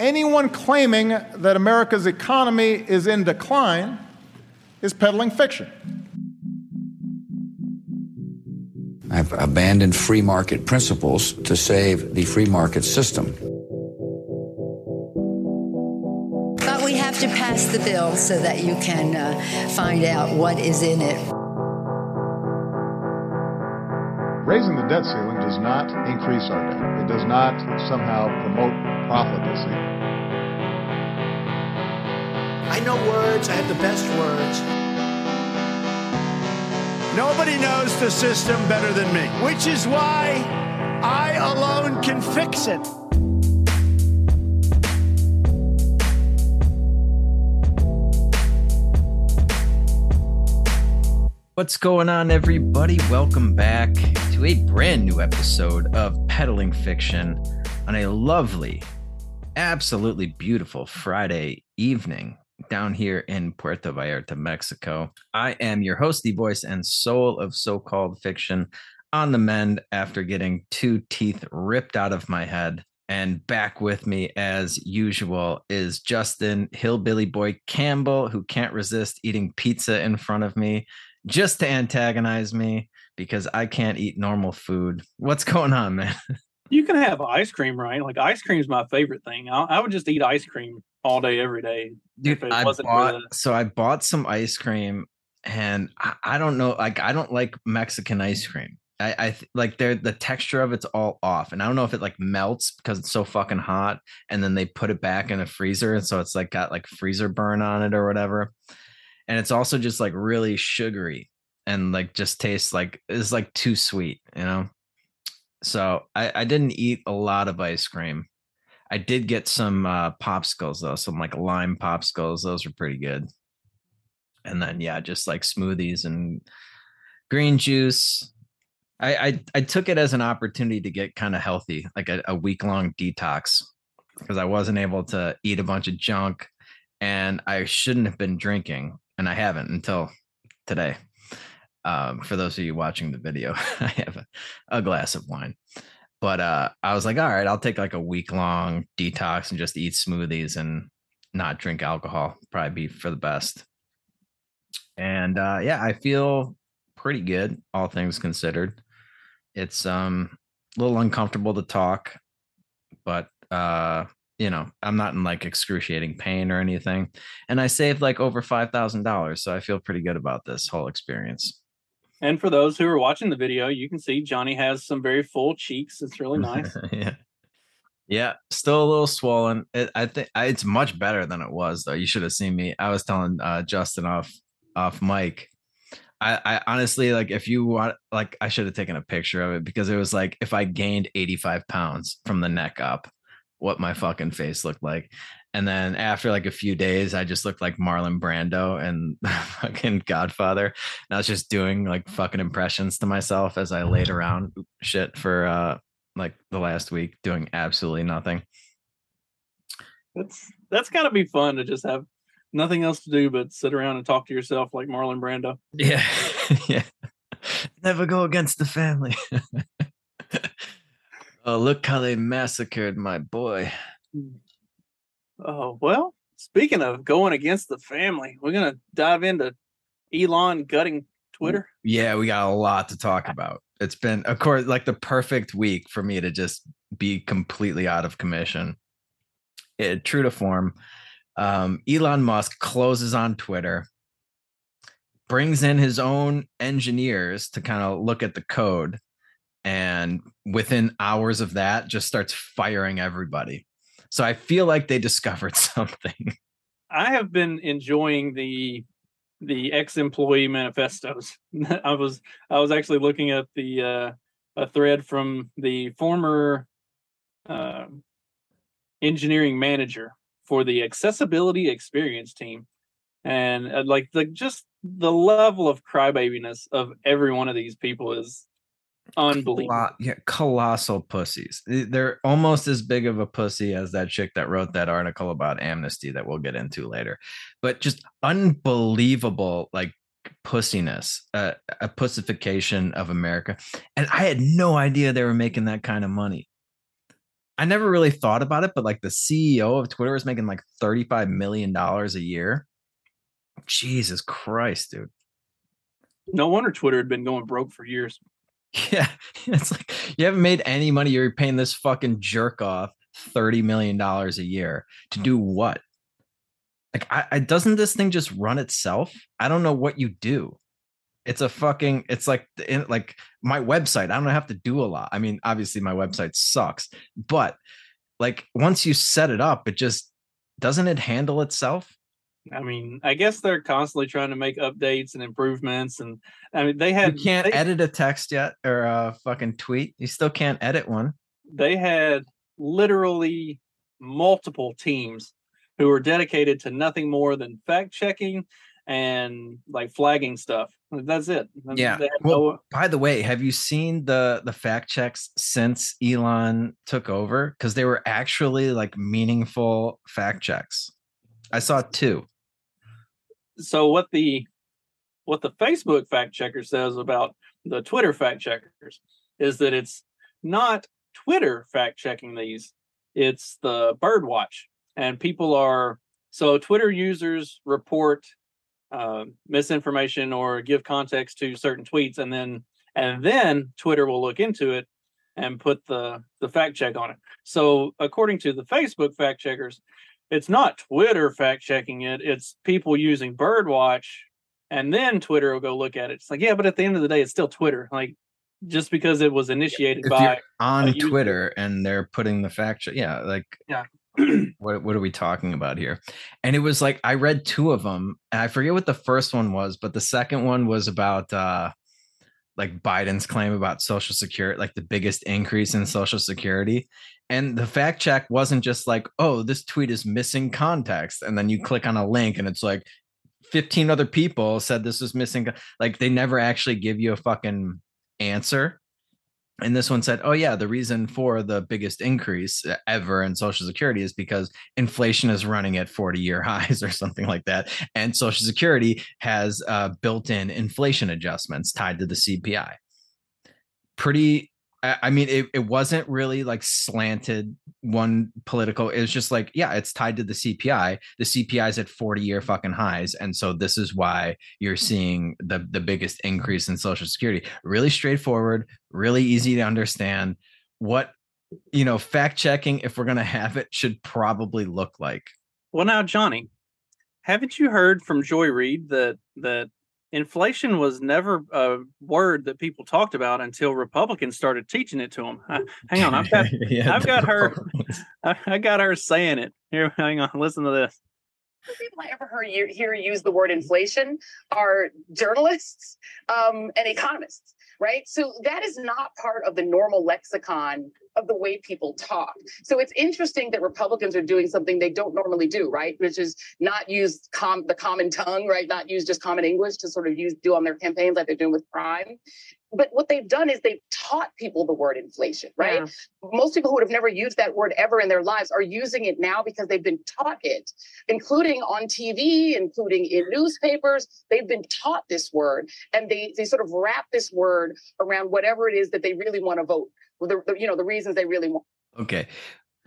Anyone claiming that America's economy is in decline is peddling fiction. I've abandoned free market principles to save the free market system. But we have to pass the bill so that you can uh, find out what is in it. Raising the debt ceiling does not increase our debt. It does not somehow promote profligacy. I know words, I have the best words. Nobody knows the system better than me, which is why I alone can fix it. What's going on, everybody? Welcome back to a brand new episode of Peddling Fiction on a lovely, absolutely beautiful Friday evening down here in Puerto Vallarta, Mexico. I am your host, the voice and soul of so called fiction on the mend after getting two teeth ripped out of my head. And back with me, as usual, is Justin Hillbilly Boy Campbell, who can't resist eating pizza in front of me just to antagonize me because I can't eat normal food. What's going on, man? You can have ice cream, right? Like ice cream is my favorite thing. I, I would just eat ice cream all day, every day. Dude, I bought, so I bought some ice cream and I, I, don't know, like I don't like Mexican ice cream. I, I like they're the texture of it's all off, and I don't know if it like melts because it's so fucking hot, and then they put it back in a freezer, and so it's like got like freezer burn on it or whatever and it's also just like really sugary and like just tastes like it's like too sweet, you know. So I, I didn't eat a lot of ice cream. I did get some uh, popsicles though, some like lime popsicles. Those were pretty good. And then yeah, just like smoothies and green juice. I I, I took it as an opportunity to get kind of healthy, like a, a week long detox, because I wasn't able to eat a bunch of junk, and I shouldn't have been drinking and I haven't until today. Um, for those of you watching the video, I have a, a glass of wine. But uh, I was like, all right, I'll take like a week long detox and just eat smoothies and not drink alcohol. Probably be for the best. And uh, yeah, I feel pretty good, all things considered. It's um a little uncomfortable to talk, but uh you know, I'm not in like excruciating pain or anything. And I saved like over $5,000. So I feel pretty good about this whole experience. And for those who are watching the video, you can see Johnny has some very full cheeks. It's really nice. yeah. Yeah, still a little swollen. It, I think it's much better than it was, though. You should have seen me. I was telling uh, Justin off off mic. I, I honestly like if you want like I should have taken a picture of it because it was like if I gained 85 pounds from the neck up, what my fucking face looked like. And then after like a few days, I just looked like Marlon Brando and fucking Godfather. And I was just doing like fucking impressions to myself as I laid around shit for uh like the last week, doing absolutely nothing. That's that's gotta be fun to just have nothing else to do but sit around and talk to yourself like Marlon Brando. Yeah. yeah. Never go against the family. Oh, look how they massacred my boy. Hmm. Oh, well, speaking of going against the family, we're going to dive into Elon gutting mm, Twitter. Yeah, we got a lot to talk about. It's been, of course, like the perfect week for me to just be completely out of commission. It, true to form, um, Elon Musk closes on Twitter, brings in his own engineers to kind of look at the code and within hours of that just starts firing everybody. So i feel like they discovered something. I have been enjoying the the ex-employee manifestos. I was i was actually looking at the uh a thread from the former uh, engineering manager for the accessibility experience team. And uh, like the just the level of crybabiness of every one of these people is Unbelievable. Colo- yeah, colossal pussies. They're almost as big of a pussy as that chick that wrote that article about amnesty that we'll get into later. But just unbelievable, like pussiness, uh, a pussification of America. And I had no idea they were making that kind of money. I never really thought about it, but like the CEO of Twitter is making like $35 million a year. Jesus Christ, dude. No wonder Twitter had been going broke for years. Yeah. It's like you haven't made any money. You're paying this fucking jerk off $30 million a year to hmm. do what? Like, I, I doesn't this thing just run itself? I don't know what you do. It's a fucking, it's like, in, like my website. I don't have to do a lot. I mean, obviously my hmm. website sucks, but like once you set it up, it just doesn't it handle itself? I mean, I guess they're constantly trying to make updates and improvements, and I mean, they had You can't they, edit a text yet or a fucking tweet. You still can't edit one. they had literally multiple teams who were dedicated to nothing more than fact checking and like flagging stuff. That's it. Yeah. Well, no- by the way, have you seen the the fact checks since Elon took over? Because they were actually like meaningful fact checks. I saw two. So what the what the Facebook fact checker says about the Twitter fact checkers is that it's not Twitter fact checking these, it's the Birdwatch. And people are so Twitter users report uh, misinformation or give context to certain tweets, and then and then Twitter will look into it and put the the fact check on it. So according to the Facebook fact checkers, it's not Twitter fact checking it, it's people using Birdwatch, and then Twitter will go look at it. It's like, yeah, but at the end of the day, it's still Twitter. Like just because it was initiated If by on user. Twitter and they're putting the fact check, yeah, like Yeah. what what are we talking about here? And it was like I read two of them, and I forget what the first one was, but the second one was about uh like Biden's claim about social security, like the biggest increase in social security. And the fact check wasn't just like, oh, this tweet is missing context. And then you click on a link and it's like 15 other people said this was missing. Like they never actually give you a fucking answer. And this one said, oh, yeah, the reason for the biggest increase ever in social security is because inflation is running at 40 year highs or something like that. And social security has uh, built in inflation adjustments tied to the CPI. Pretty, I mean, it, it wasn't really like slanted one political. It was just like, yeah, it's tied to the CPI. The CPI is at 40 year fucking highs. And so this is why you're seeing the, the biggest increase in social security. Really straightforward, really easy to understand. What, you know, fact checking, if we're going to have it, should probably look like. Well, now, Johnny, haven't you heard from Joy Reid that that inflation was never a word that people talked about until Republicans started teaching it to them? hang on, I've got Yeah, I've got her- I, I got her saying it. Here, hang on, listen to this. First people I ever heard you, hear use the word inflation are journalists um, and economists, right? So that is not part of the normal lexicon of the way people talk. So it's interesting that Republicans are doing something they don't normally do, right? Which is not use com- the common tongue, right? Not use just common English to sort of use do on their campaigns like they're doing with crime. But what they've done is they've taught people the word inflation, right? Yeah. Most people who would have never used that word ever in their lives are using it now because they've been taught it including on TV, including in newspapers. They've been taught this word, and they they sort of wrap this word around whatever it is that they really want to vote. The, the you know the reasons they really want. Okay.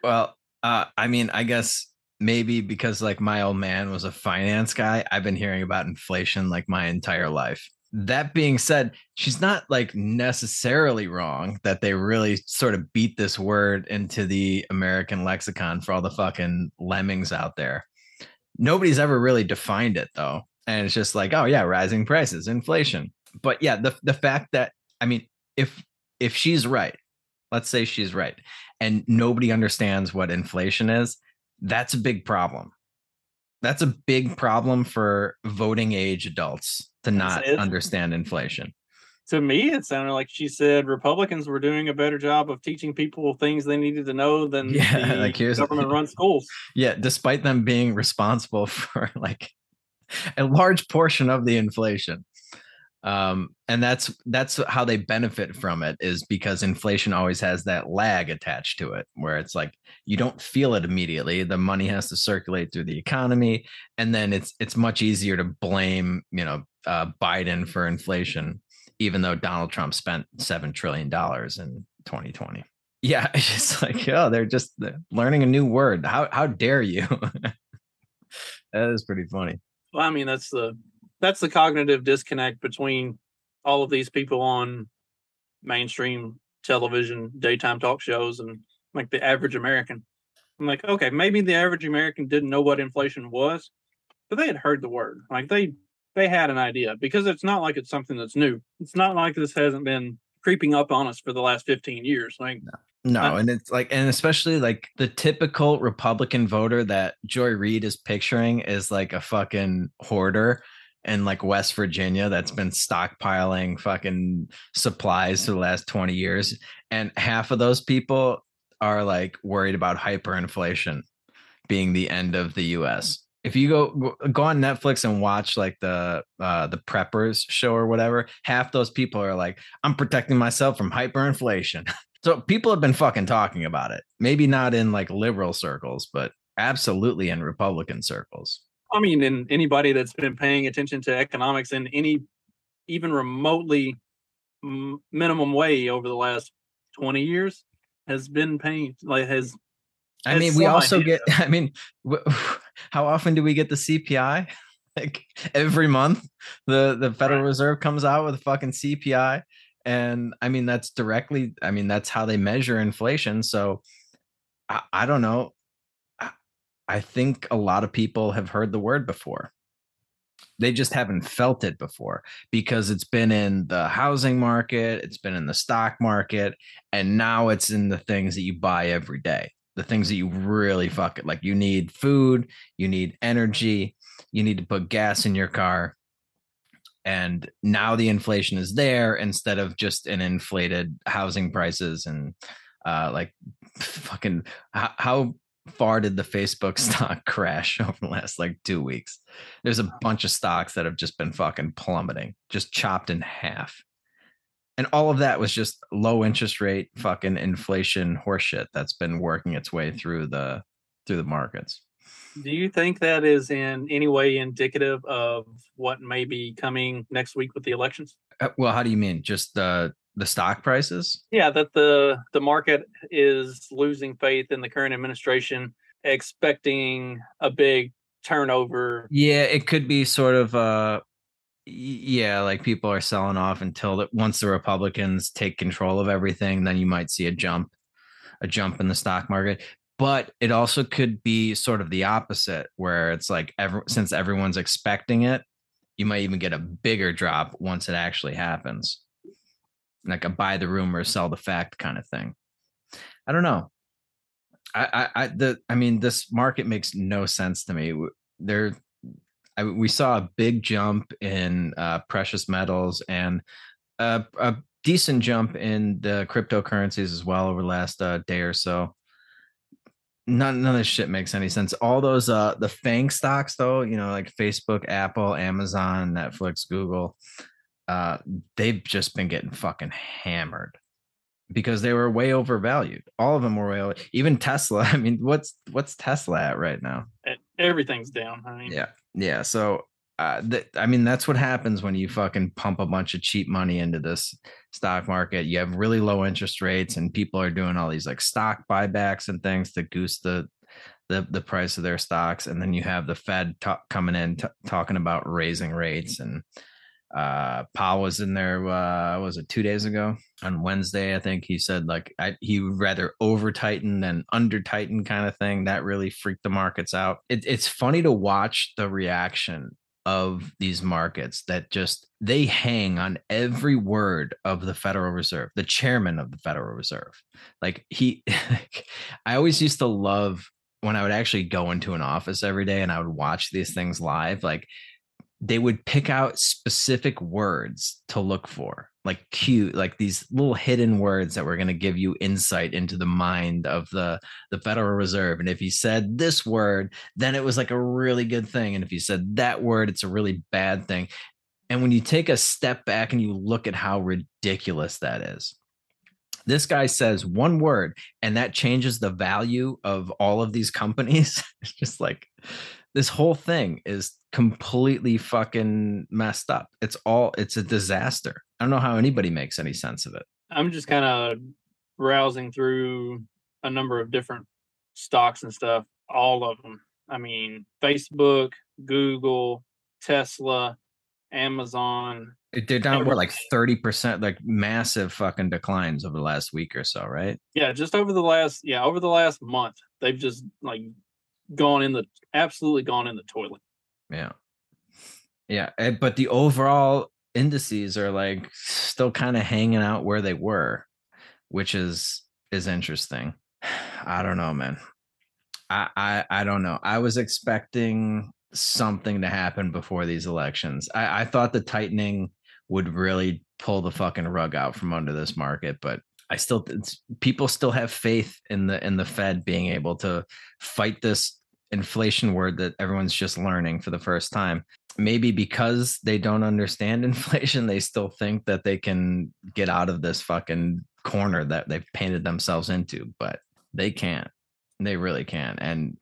Well, uh, I mean, I guess maybe because like my old man was a finance guy, I've been hearing about inflation like my entire life. That being said, she's not like necessarily wrong that they really sort of beat this word into the American lexicon for all the fucking lemmings out there. Nobody's ever really defined it though. And it's just like, oh yeah, rising prices, inflation. But yeah, the the fact that I mean, if if she's right, let's say she's right, and nobody understands what inflation is, that's a big problem. That's a big problem for voting age adults to not it. understand inflation. To me, it sounded like she said Republicans were doing a better job of teaching people things they needed to know than Yeah, the like here's- government-run schools. Yeah, despite them being responsible for like a large portion of the inflation. Um, and that's that's how they benefit from it is because inflation always has that lag attached to it where it's like you don't feel it immediately the money has to circulate through the economy and then it's it's much easier to blame you know uh, biden for inflation even though donald trump spent 7 trillion dollars in 2020 Yeah, it's just like, oh, they're just learning a new word. How how dare you? that is pretty funny. Well, I mean, that's the that's the cognitive disconnect between all of these people on mainstream television, daytime talk shows, and like the average American. I'm like, okay, maybe the average American didn't know what inflation was, but they had heard the word. Like they they had an idea because it's not like it's something that's new. It's not like this hasn't been creeping up on us for the last 15 years. Like no. No, and it's like, and especially like the typical Republican voter that Joy Reid is picturing is like a fucking hoarder in like West Virginia that's been stockpiling fucking supplies for the last 20 years. And half of those people are like worried about hyperinflation being the end of the US. If you go go on Netflix and watch like the uh the preppers show or whatever, half those people are like, I'm protecting myself from hyperinflation. So people have been fucking talking about it. Maybe not in like liberal circles, but absolutely in Republican circles. I mean, in anybody that's been paying attention to economics in any even remotely minimum way over the last 20 years has been paying like has I mean, we also get I mean, how often do we get the CPI? Like every month the the Federal right. Reserve comes out with a fucking CPI and i mean that's directly i mean that's how they measure inflation so i, I don't know I, think a lot of people have heard the word before. They just haven't felt it before because it's been in the housing market it's been in the stock market and now it's in the things that you buy every day the things that you really fuck it like you need food you need energy you need to put gas in your car and now the inflation is there instead of just an inflated housing prices and uh like fucking how, how far did the facebook stock crash over the last like two weeks there's a bunch of stocks that have just been fucking plummeting just chopped in half and all of that was just low interest rate fucking inflation horseshit that's been working its way through the through the markets do you think that is in any way indicative of what may be coming next week with the elections? Uh, well, how do you mean? Just the the stock prices? Yeah, that the the market is losing faith in the current administration, expecting a big turnover. Yeah, it could be sort of uh yeah, like people are selling off until that once the Republicans take control of everything, then you might see a jump a jump in the stock market but it also could be sort of the opposite where it's like every, since everyone's expecting it you might even get a bigger drop once it actually happens like a buy the rumor sell the fact kind of thing. I don't know. I i, I the i mean this market makes no sense to me. There I, we saw a big jump in uh, precious metals and a, a, decent jump in the cryptocurrencies as well over the last uh, day or so. None none of this shit makes any sense. All those uh the FANG stocks though, you know, like Facebook, Apple, Amazon, Netflix, Google, uh, they've just been getting fucking hammered because they were way overvalued. All of them were way over, even Tesla. I mean, what's what's Tesla at right now? Everything's down. I mean, yeah, yeah. So uh, th- I mean, that's what happens when you fucking pump a bunch of cheap money into this stock market. You have really low interest rates, and people are doing all these like stock buybacks and things to goose the the, the price of their stocks. And then you have the Fed talk, coming in t- talking about raising rates. And uh, Powell was in there. Uh, was it two days ago on Wednesday? I think he said like I, he would rather over tighten than under tighten kind of thing. That really freaked the markets out. It, it's funny to watch the reaction of these markets that just they hang on every word of the Federal Reserve, the chairman of the Federal Reserve. Like he I always used to love when I would actually go into an office every day and I would watch these things live like they would pick out specific words to look for like cute like these little hidden words that were going to give you insight into the mind of the the federal reserve. And if you said this word then it was like a really good thing. And if you said that word it's a really bad thing. And when you take a step back and you look at how ridiculous that is this guy says one word and that changes the value of all of these companies. It's just like this whole thing is completely fucking messed up. It's all it's a disaster. I don't know how anybody makes any sense of it. I'm just kind of browsing through a number of different stocks and stuff. All of them. I mean, Facebook, Google, Tesla, Amazon. They're down what like 30%, like massive fucking declines over the last week or so, right? Yeah, just over the last yeah, over the last month, they've just like gone in the absolutely gone in the toilet. Yeah. Yeah, but the overall indices are like still kind of hanging out where they were, which is is interesting. I don't know, man. I, I I don't know. I was expecting something to happen before these elections. I, I thought the tightening would really pull the fucking rug out from under this market, but I still people still have faith in the in the Fed being able to fight this inflation word that everyone's just learning for the first time. Maybe because they don't understand inflation, they still think that they can get out of this fucking corner that they've painted themselves into, but they can't. They really can't. And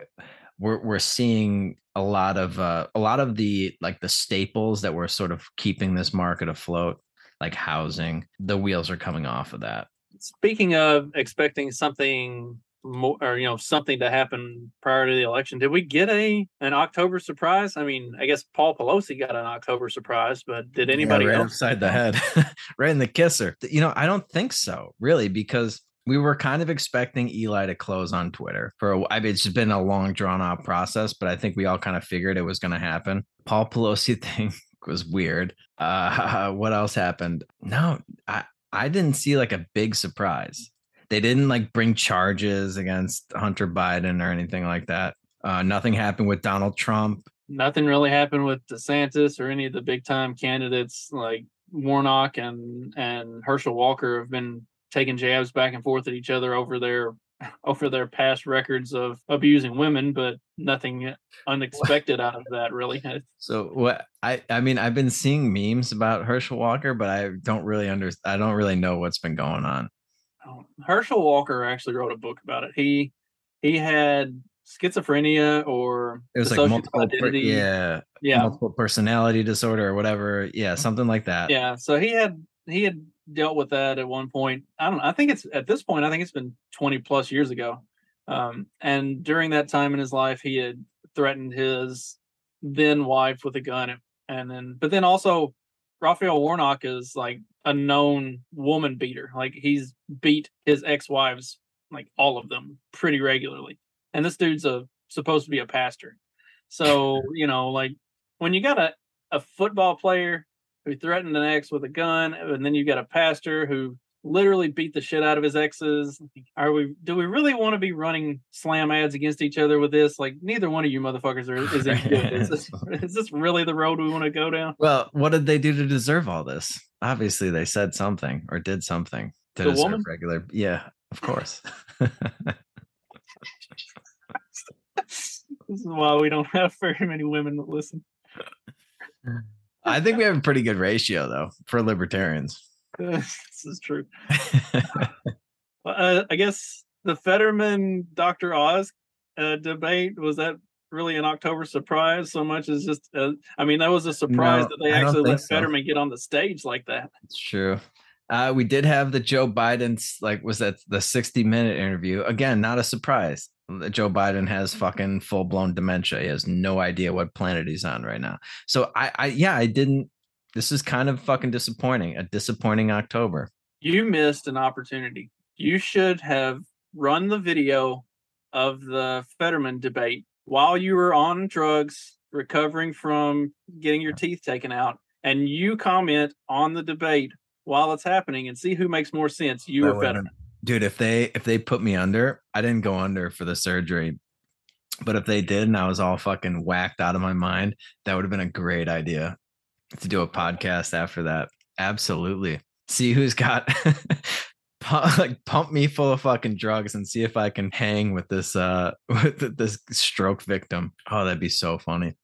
we're we're seeing a lot of uh, a lot of the like the staples that were sort of keeping this market afloat, like housing. The wheels are coming off of that. Speaking of expecting something more or you know something to happen prior to the election did we get a an october surprise i mean i guess paul pelosi got an october surprise but did anybody yeah, right else upside the head right in the kisser you know i don't think so really because we were kind of expecting Eli to close on Twitter for a, I mean, it's been a long drawn out process, but I think we all kind of figured it was going to happen. Paul Pelosi thing was weird. Uh, what else happened? No, I, I didn't see like a big surprise. They didn't like bring charges against Hunter Biden or anything like that. Uh, nothing happened with Donald Trump. Nothing really happened with DeSantis or any of the big time candidates like Warnock and and Herschel Walker have been taking jabs back and forth at each other over their over their past records of abusing women, but nothing unexpected out of that really. So what I I mean I've been seeing memes about Herschel Walker, but I don't really under I don't really know what's been going on. Herschel Walker actually wrote a book about it. He he had schizophrenia or it was like multiple per, yeah yeah multiple personality disorder or whatever yeah something like that yeah so he had he had dealt with that at one point. I don't know. I think it's at this point, I think it's been 20 plus years ago. Um, and during that time in his life, he had threatened his then wife with a gun. And then, but then also, Raphael Warnock is like a known woman beater. Like he's beat his ex wives, like all of them, pretty regularly. And this dude's a supposed to be a pastor. So, you know, like when you got a, a football player who threatened an ex with a gun, and then you got a pastor who literally beat the shit out of his exes. Are we? Do we really want to be running slam ads against each other with this? Like, neither one of you motherfuckers are is. Is this, is this really the road we want to go down? Well, what did they do to deserve all this? Obviously, they said something or did something to the deserve woman? regular. Yeah, of course. this is why we don't have very many women that listen. I think we have a pretty good ratio though for libertarians. this is true. uh, I guess the Fetterman Dr. Oz uh, debate was that really an October surprise so much as just uh, I mean that was a surprise no, that they actually let so. Fetterman get on the stage like that. It's true. Uh, we did have the Joe Biden's like was that the 60 minute interview again not a surprise that Joe Biden has fucking full blown dementia. He has no idea what planet he's on right now. So I, I, yeah, I didn't. This is kind of fucking disappointing. A disappointing October. You missed an opportunity. You should have run the video of the Fetterman debate while you were on drugs, recovering from getting your teeth taken out, and you comment on the debate while it's happening and see who makes more sense, you or Fetterman dude if they if they put me under i didn't go under for the surgery but if they did and i was all fucking whacked out of my mind that would have been a great idea to do a podcast after that. Absolutely. See who's got like pump me full of fucking drugs and see if i can hang with this uh with this stroke victim. Oh that'd be so funny.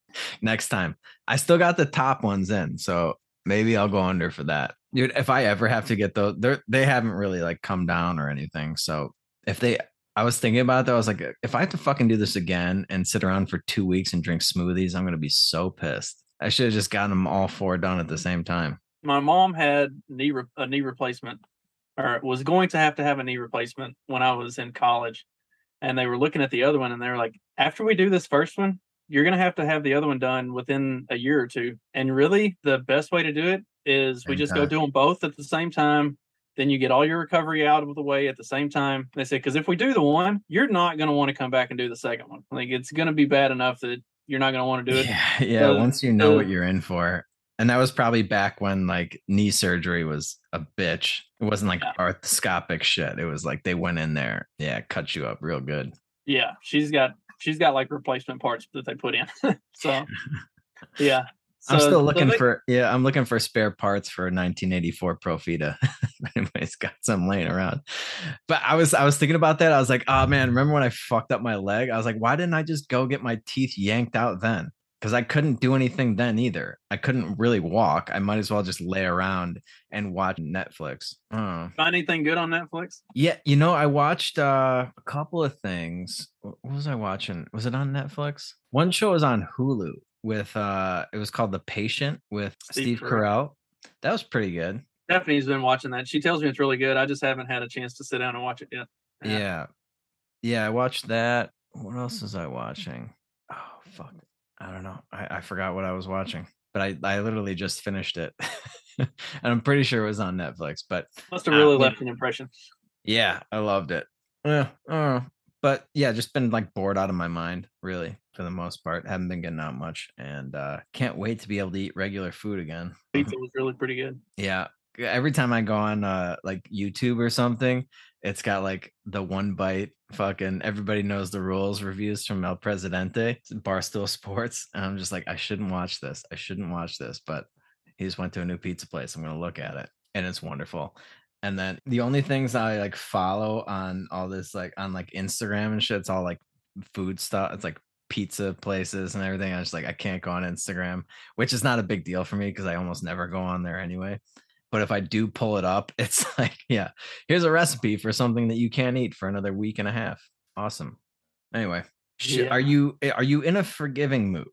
Next time. I still got the top ones in so maybe i'll go under for that. Dude if i ever have to get those they they haven't really like come down or anything so if they i was thinking about that i was like if i have to fucking do this again and sit around for two weeks and drink smoothies i'm gonna be so pissed i should have just gotten them all four done at the same time my mom had knee re- a knee replacement or was going to have to have a knee replacement when I was in college, and they were looking at the other one, and they were like, after we do this first one, you're going to have to have the other one done within a year or two. And really, the best way to do it is we Same just go do them both at the same time. Then you get all your recovery out of the way at the same time. They said, because if we do the one, you're not going to want to come back and do the second one. Like it's going to be bad enough that you're not going to want to do it. Yeah, yeah. So- once you know so- what you're in for, and that was probably back when like knee surgery was a bitch. It wasn't like Yeah. arthroscopic shit. It was like they went in there, yeah, cut you up real good. Yeah, she's got she's got like replacement parts that they put in. so yeah, I'm So- still looking they- for yeah, I'm looking for spare parts for a 1984 Profita. anybody's got some laying around. But I was I was thinking about that. I was like, oh man, remember when I fucked up my leg? I was like, why didn't I just go get my teeth yanked out then? Because I couldn't do anything then either. I couldn't really walk. I might as well just lay around and watch Netflix. Oh. Find anything good on Netflix? Yeah, you know, I watched uh, a couple of things. What was I watching? Was it on Netflix? One show was on Hulu with uh it was called The Patient with Steve Steve, Carell. Carell. That was pretty good. Stephanie's been watching that. She tells me it's really good. I just haven't had a chance to sit down and watch it yet. Yeah. Yeah. Yeah, I watched that. What else was I watching? Oh fuck. I don't know. I, I forgot what I was watching. But I, I literally just finished it. and I'm pretty sure it was on Netflix. But Must have Uh, really yeah. left an impression. Yeah, I loved it. Yeah, uh, but yeah, just been like bored out of my mind, really, for the most part. Haven't been getting out much, and uh can't wait to be able to eat regular food again. Pizza was really pretty good. Yeah, every time I go on uh like YouTube or something, it's got like the one bite fucking everybody knows the rules reviews from El Presidente, Barstool Sports, and I'm just like, I shouldn't watch this. I shouldn't watch this, but he just went to a new pizza place. I'm gonna look at it, and it's wonderful. And then the only things I like follow on all this like on like Instagram and shit, it's all like food stuff. It's like pizza places and everything. I was just like, I can't go on Instagram, which is not a big deal for me because I almost never go on there anyway. But if I do pull it up, it's like, yeah, here's a recipe for something that you can't eat for another week and a half. Awesome. Anyway, Yeah. are you eh, are you in a forgiving mood?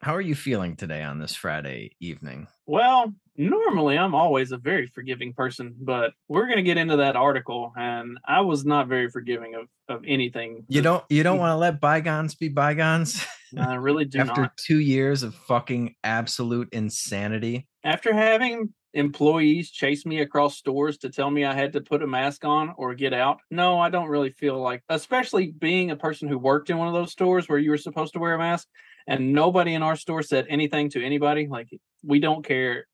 How are you feeling today on this Friday evening? Well, normally I'm always a very forgiving person, but we're gonna get into that article, and I was not very forgiving of of anything. You don't you don't want to let bygones be bygones I really do after not. two years of fucking absolute insanity. After having employees chase me across stores to tell me I had to put a mask on or get out, no, I don't really feel like, especially being a person who worked in one of those stores where you were supposed to wear a mask, and nobody in our store said anything to anybody. Like, we don't care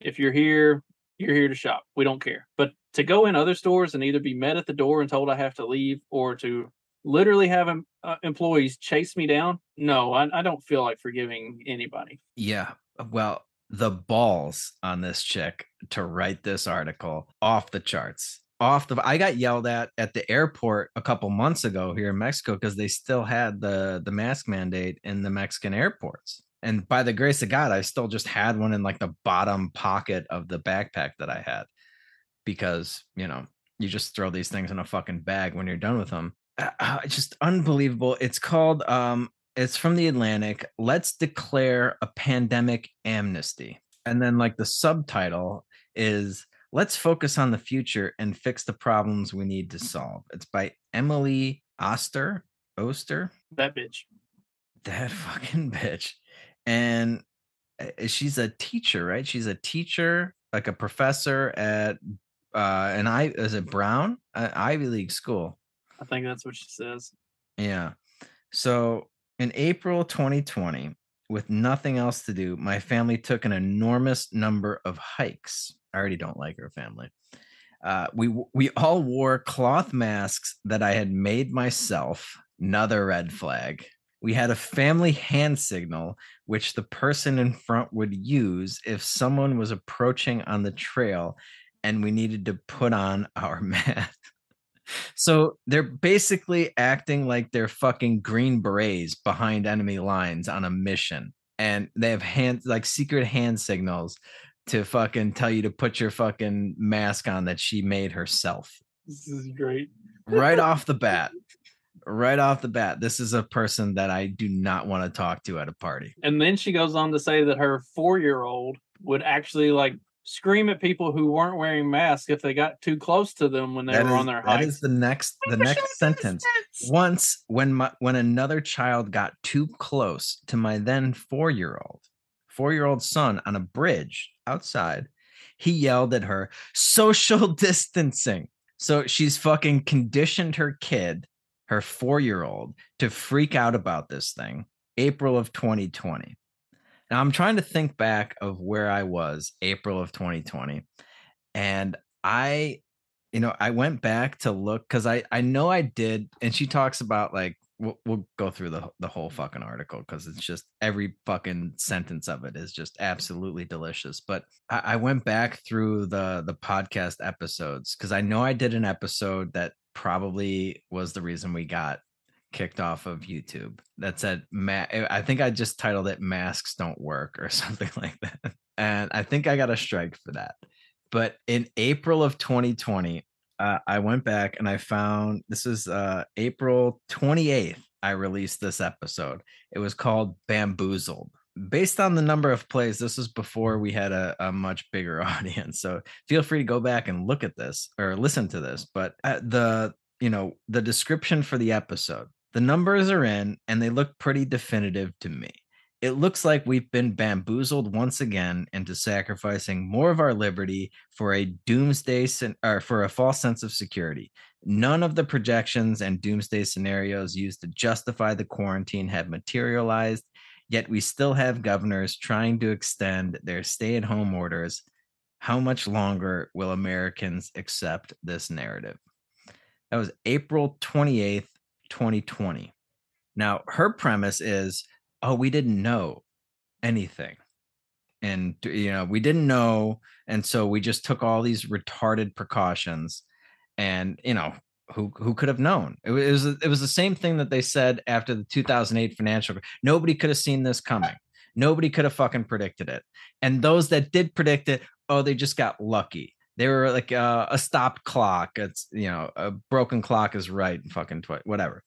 if you're here, you're here to shop. We don't care. But to go in other stores and either be met at the door and told I have to leave or to literally have em- uh, employees chase me down, no, I, I don't feel like forgiving anybody. Yeah. Well, the balls on this chick to write this article off the charts. Off the I got yelled at at the airport a couple months ago here in Mexico because they still had the the mask mandate in the Mexican airports. And by the grace of God, I still just had one in like the bottom pocket of the backpack that I had because, you know, you just throw these things in a fucking bag when you're done with them. Uh, just unbelievable. It's called um it's from the Atlantic. Let's declare a pandemic amnesty. And then like the subtitle is Let's focus on the future and fix the problems we need to solve. It's by Emily Oster. Oster That bitch. that fucking bitch and uh, she's a teacher right she's a teacher like a professor at uh an i is it brown an ivy league school I think that's what she says. yeah so in april 2020 with nothing else to do my family took an enormous number of hikes i already don't like her family uh, we we all wore cloth masks that I had made myself. Another red flag. We had a family hand signal, which the person in front would use if someone was approaching on the trail, and we needed to put on our mask. So they're basically acting like they're fucking green berets behind enemy lines on a mission, and they have hand like secret hand signals to fucking tell you to put your fucking mask on that she made herself This is great. right off the bat. Right off the bat, this is a person that I do not want to talk to at a party. And then she goes on to say that her four year old would actually like scream at people who weren't wearing masks if they got too close to them when they That were is- on their that hikes. is the next the next sentence. Once when my when another child got too close to my then four-year-old, four-year-old son on a bridge outside, he yelled at her, social distancing. So she's fucking conditioned her kid, her four-year-old, to freak out about this thing. April of 2020. Now I'm trying to think back of where I was April of 2020. And I you know, I went back to look because I I know I did, and she talks about like we'll, we'll go through the the whole fucking article because it's just every fucking sentence of it is just absolutely delicious. But I, I went back through the the podcast episodes because I know I did an episode that probably was the reason we got kicked off of YouTube that said ma- I think I just titled it masks don't work or something like that. And I think I got a strike for that. But in April of 2020, uh, I went back and I found this is uh, April 28th. I released this episode. It was called Bamboozled. Based on the number of plays, this was before we had a, a much bigger audience. So feel free to go back and look at this or listen to this. But uh, the you know the description for the episode, the numbers are in and they look pretty definitive to me. It looks like we've been bamboozled once again into sacrificing more of our liberty for a doomsday or for a false sense of security. None of the projections and doomsday scenarios used to justify the quarantine have materialized, yet we still have governors trying to extend their stay-at-home orders. How much longer will Americans accept this narrative? That was April 28th, 2020. Now, her premise is oh, we didn't know anything. And, you know, we didn't know. And so we just took all these retarded precautions. And, you know, who, who could have known? It was, it was the same thing that they said after the 2008 financial. Nobody could have seen this coming. Nobody could have fucking predicted it. And those that did predict it, oh, they just got lucky. They were like uh, a stopped clock. It's you know a broken clock is right. and Fucking whatever.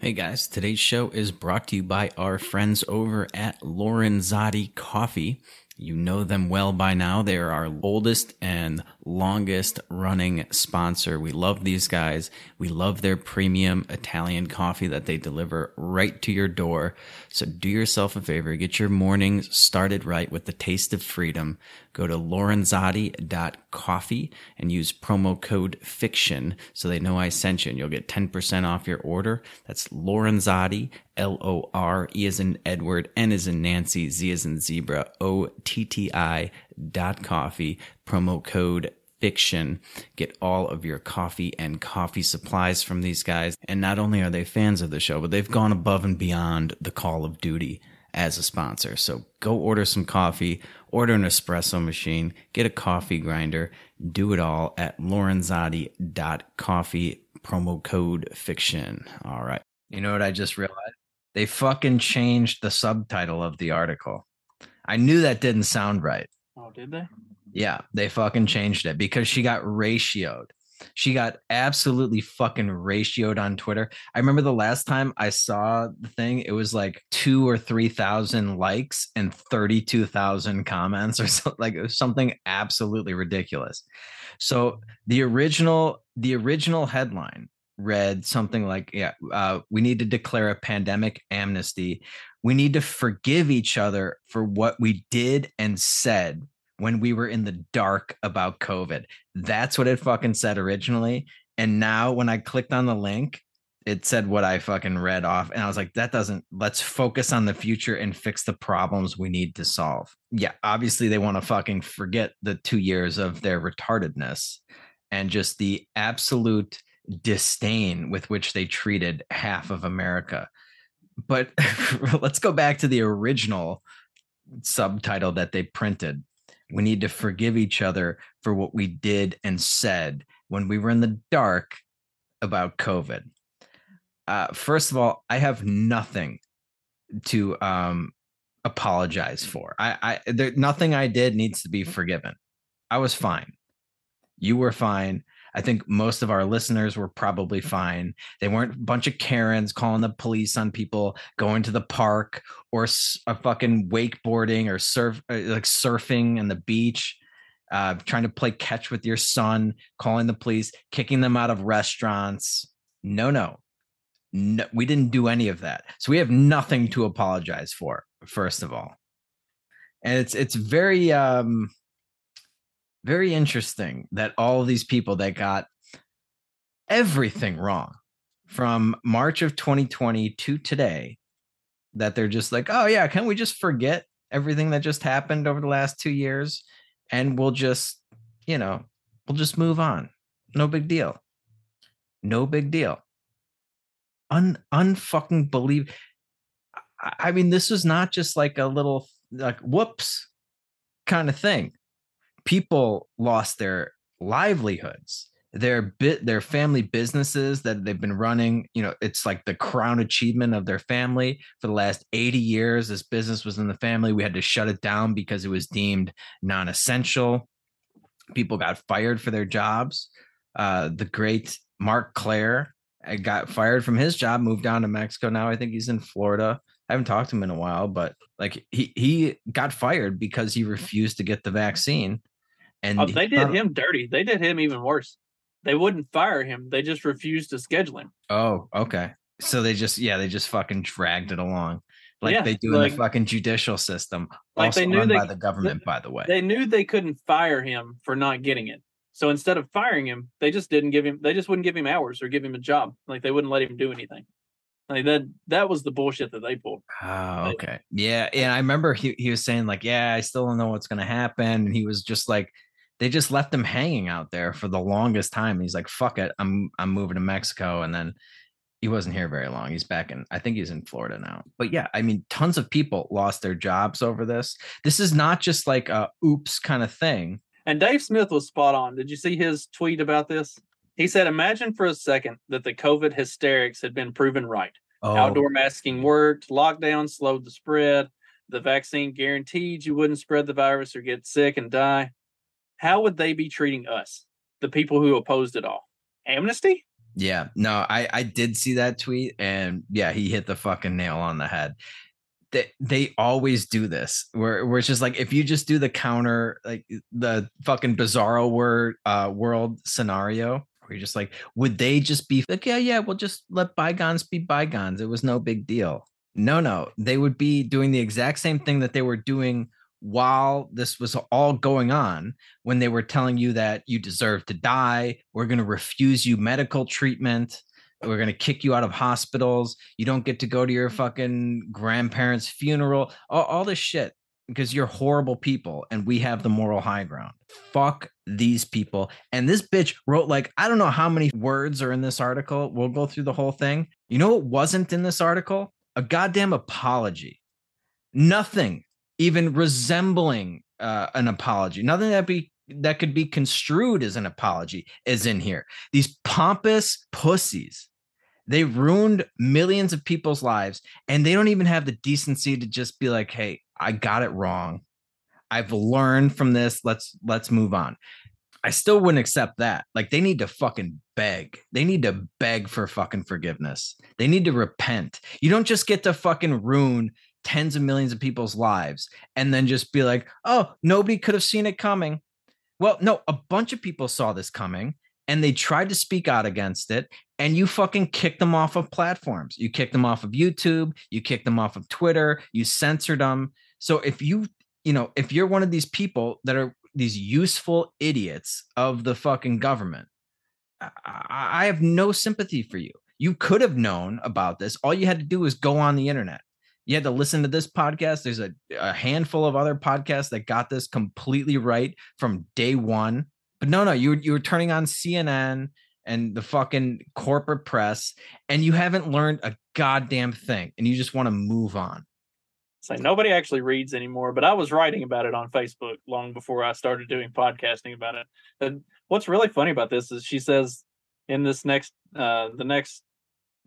Hey guys, today's show is brought to you by our friends over at Lorenzotti Coffee. You know them well by now. They are our oldest and longest running sponsor. We love these guys. We love their premium Italian coffee that they deliver right to your door. So do yourself a favor, get your mornings started right with the taste of freedom. Go to lorenzotti.coffee and use promo code FICTION so they know I sent you and you'll get 10% off your order. That's Lorenzotti, L O R E as in Edward, N as in Nancy, Z as in zebra, O T T I dot coffee, promo code fiction. Get all of your coffee and coffee supplies from these guys. And not only are they fans of the show, but they've gone above and beyond the call of duty as a sponsor. So go order some coffee, order an espresso machine, get a coffee grinder, do it all at lorenzotti.coffee, promo code fiction. All right. You know what I just realized? They fucking changed the subtitle of the article. I knew that didn't sound right. Oh, did they? Yeah, they fucking changed it because she got ratioed. She got absolutely fucking ratioed on Twitter. I remember the last time I saw the thing, it was like two or 3,000 likes and 32,000 comments or something like it was something absolutely ridiculous. So the original, the original headline read something like, yeah, uh, we need to declare a pandemic amnesty. We need to forgive each other for what we did and said when we were in the dark about COVID. That's what it fucking said originally. And now when I clicked on the link, it said what I fucking read off. And I was like, that doesn't, let's focus on the future and fix the problems we need to solve. Yeah, obviously they want to fucking forget the two years of their retardedness and just the absolute disdain with which they treated half of America. But let's go back to the original subtitle that they printed. We need to forgive each other for what we did and said when we were in the dark about COVID. Uh, first of all, I have nothing to um, apologize for. I, I there nothing I did needs to be forgiven. I was fine. You were fine. I think most of our listeners were probably fine. They weren't a bunch of Karens calling the police on people going to the park or a fucking wakeboarding or surf uh, like surfing on the beach. uh, trying to play catch with your son, calling the police, kicking them out of restaurants. No, no, no, we didn't do any of that. So we have nothing to apologize for, first of all. And it's it's very um very interesting that all of these people that got everything wrong from March of 2020 to today that they're just like, oh yeah, can we just forget everything that just happened over the last two years and we'll just, you know, we'll just move on. No big deal. No big deal. Un unfucking believe. I mean, this was not just like a little like whoops kind of thing. People lost their livelihoods their bit their family businesses that they've been running you know it's like the crown achievement of their family. For the last 80 years this business was in the family. We had to shut it down because it was deemed non-essential. People got fired for their jobs. Uh, the great mark claire uh, got fired from his job moved down to mexico. Now i think he's in florida. I haven't talked to him in a while but like he he got fired because he refused to get the vaccine and oh, they did uh, him dirty they did him even worse they wouldn't fire him. They just refused to schedule him. Oh, okay. So they just yeah, they just fucking dragged it along. Like Yeah, they do like- in the fucking judicial system. Like also they knew run they- by the government, by the way. They knew they couldn't fire him for not getting it. So instead of firing him, they just didn't give him they just wouldn't give him hours or give him a job. Like they wouldn't let him do anything. Like that that was the bullshit that they pulled. Oh, okay. Yeah. And I remember he, he was saying, like, yeah, I still don't know what's gonna happen. And he was just like, they just left him hanging out there for the longest time. He's like, fuck it, I'm I'm moving to Mexico. And then he wasn't here very long. He's back in, I think he's in Florida now. But yeah, I mean, tons of people lost their jobs over this. This is not just like a oops kind of thing. And Dave Smith was spot on. Did you see his tweet about this? He said, Imagine for a second that the COVID hysterics had been proven right. Oh, Outdoor masking worked, lockdown slowed the spread, the vaccine guaranteed you wouldn't spread the virus or get sick and die. How would they be treating us, the people who opposed it all? Amnesty? Yeah, no, I I did see that tweet, and yeah, he hit the fucking nail on the head. They they always do this, where where it's just like if you just do the counter, like the fucking bizarro word uh world scenario, where you're just like, would they just be like, yeah, yeah, we'll just let bygones be bygones. It was no big deal. No, no, they would be doing the exact same thing that they were doing while this was all going on when they were telling you that you deserve to die, we're going to refuse you medical treatment, we're going to kick you out of hospitals, you don't get to go to your mm. fucking grandparents' funeral, all, all this shit because you're horrible people and we have the moral high ground. Fuck these people. And this bitch wrote like, I don't know how many words are in this article. We'll go through the whole thing. You know what wasn't in this article? A goddamn apology. Nothing even resembling uh, an apology. Nothing that be that could be construed as an apology is in here. These pompous pussies. They ruined millions of people's lives and they don't even have the decency to just be like, "Hey, I got it wrong. I've learned from this. Let's let's move on." I still wouldn't accept that. Like they need to fucking beg. They need to beg for fucking forgiveness. They need to repent. You don't just get to fucking ruin tens of millions of people's lives and then just be like, oh, nobody could have seen it coming. Well, no, a bunch of people saw this coming and they tried to speak out against it. And you fucking kicked them off of platforms. You kicked them off of YouTube. You kicked them off of Twitter. You censored them. So if you, you know, if you're one of these people that are these useful idiots of the fucking government, I, I have no sympathy for you. You could have known about this. All you had to do was go on the internet you had to listen to this podcast. There's a, a handful of other podcasts that got this completely right from day one. But no, no, you were, you were turning on CNN and the fucking corporate press, and you haven't learned a goddamn thing, and you just want to move on. Say nobody actually reads anymore, but I was writing about it on Facebook long before I started doing podcasting about it. And what's really funny about this is she says in this next uh the next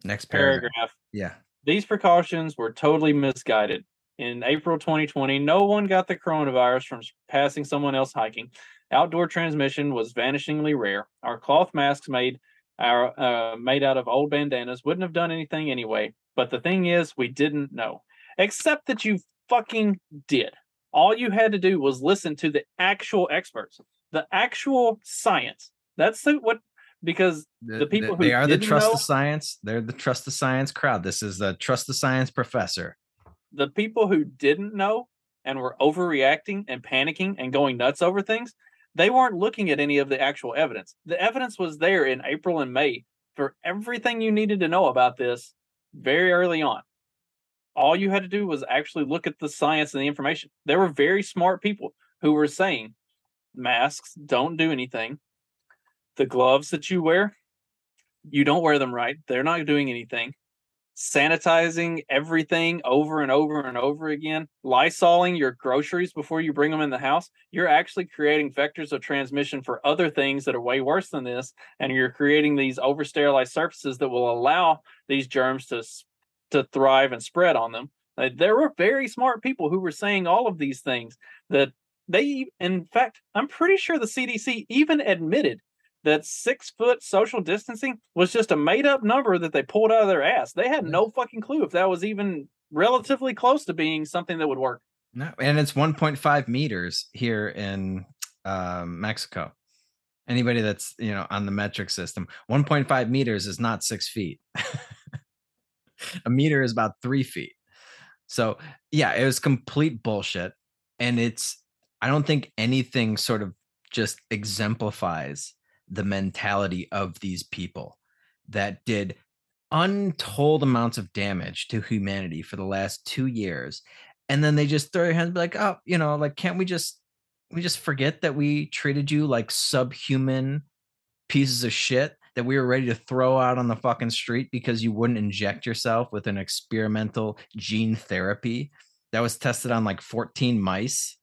Next paragraph. paragraph Yeah. These precautions were totally misguided. In April 2020, no one got the coronavirus from passing someone else hiking. Outdoor transmission was vanishingly rare. Our cloth masks made our uh, made out of old bandanas wouldn't have done anything anyway. But the thing is, we didn't know. Except that you fucking did. All you had to do was listen to the actual experts, the actual science. That's what because the, people who they are the trust know, the science. They're the trust the science crowd. This is the trust the science professor. The people who didn't know and were overreacting and panicking and going nuts over things, they weren't looking at any of the actual evidence. The evidence was there in April and May for everything you needed to know about this very early on. All you had to do was actually look at the science and the information. There were very smart people who were saying masks don't do anything. The gloves that you wear, you don't wear them right. They're not doing anything. Sanitizing everything over and over and over again, lysoling your groceries before you bring them in the house, you're actually creating vectors of transmission for other things that are way worse than this. And you're creating these over sterilized surfaces that will allow these germs to to thrive and spread on them. Uh, there were very smart people who were saying all of these things that they, in fact, I'm pretty sure the CDC even admitted that six foot social distancing was just a made up number that they pulled out of their ass. They had no fucking clue if that was even relatively close to being something that would work. No, and it's 1.5 meters here in um, Mexico. Anybody that's you know on the metric system, 1.5 meters is not six feet. a meter is about three feet. So yeah, it was complete bullshit. And it's I don't think anything sort of just exemplifies the mentality of these people that did untold amounts of damage to humanity for the last two years. And then they just throw their hands like, oh, you know, like, can't we just we just forget that we treated you like subhuman pieces of shit that we were ready to throw out on the fucking street because you wouldn't inject yourself with an experimental gene therapy that was tested on like 14 mice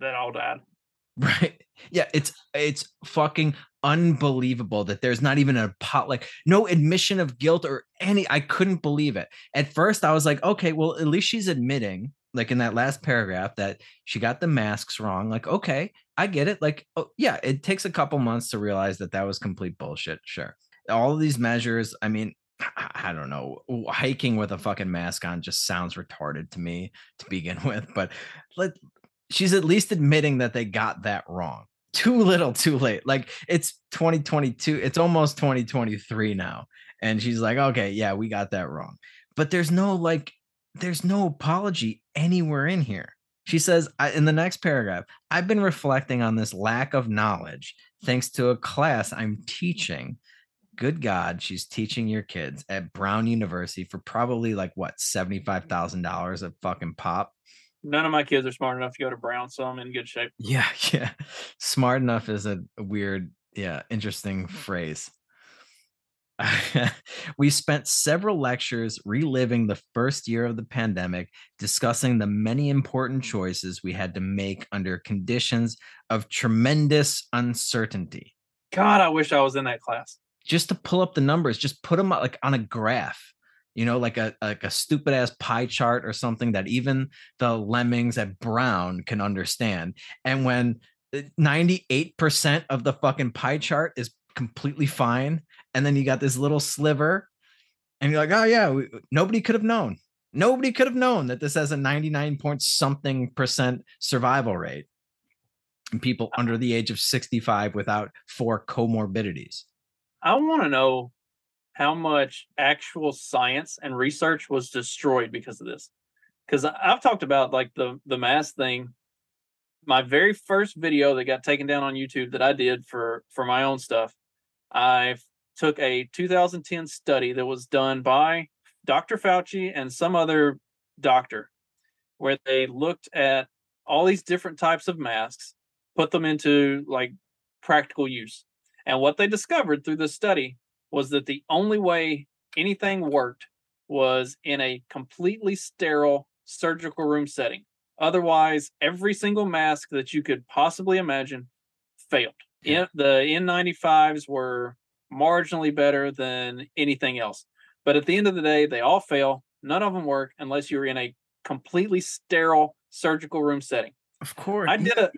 that all died right yeah it's it's fucking unbelievable that there's not even a pot like no admission of guilt or any i couldn't believe it at first i was like okay well at least she's admitting like in that last paragraph that she got the masks wrong like okay i get it like oh yeah it takes a couple months to realize that that was complete bullshit sure all of these measures i mean I don't know. Hiking with a fucking mask on just sounds retarded to me to begin with. But let she's at least admitting that they got that wrong. Too little, too late. Like it's 2022. It's almost 2023 now. And she's like, okay, yeah, we got that wrong. But there's no like there's no apology anywhere in here. She says in the next paragraph, I've been reflecting on this lack of knowledge thanks to a class I'm teaching. Good God, she's teaching your kids at Brown University for probably like what, $75,000 of fucking pop. None of my kids are smart enough to go to Brown, so I'm in good shape. Yeah, yeah. Smart enough mm-hmm. is a, weird, yeah, interesting mm-hmm. phrase. we spent several lectures reliving the first year of the pandemic, discussing the many important mm-hmm. choices we had to make under conditions of tremendous uncertainty. God, I wish I was in that class. Just to pull up the numbers, just put them like on a graph, you know, like a like a stupid ass pie chart or something that even the lemmings at Brown can understand. And when 98% uh, of the fucking pie chart is completely fine and then you got this little sliver and you're like oh yeah we, nobody could have known nobody could have known that this has a 99 point something percent survival rate and people under the age of 65 without four comorbidities i want to know how much actual science and research was destroyed because of this because i've talked about like the the mass thing my very first video that got taken down on youtube that i did for for my own stuff i took a 2010 study that was done by Dr. Fauci and some other doctor, where they looked at all these different types of masks, put them into like practical use. And what they discovered through this study was that the only way anything worked was in a completely sterile surgical room setting. Otherwise, every single mask that you could possibly imagine failed. Yeah. the N95s were marginally better than anything else. But at the end of the day, they all fail. None of them work unless you're in a completely sterile surgical room setting. Of course. I did a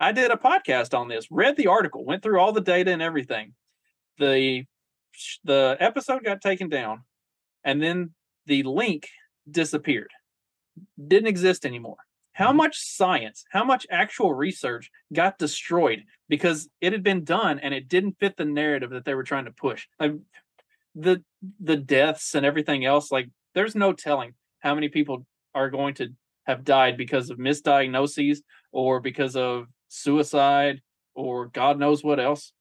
I did a podcast on this, read the article, went through all the data and everything. The the episode got taken down and then the link disappeared. Didn't exist anymore. how mm-hmm. much science, how much actual research got destroyed because it had been done and it didn't fit the narrative that they were trying to push. Like the the deaths and everything else, like there's no telling how many people are going to have died because of misdiagnoses or because of suicide or God knows what else.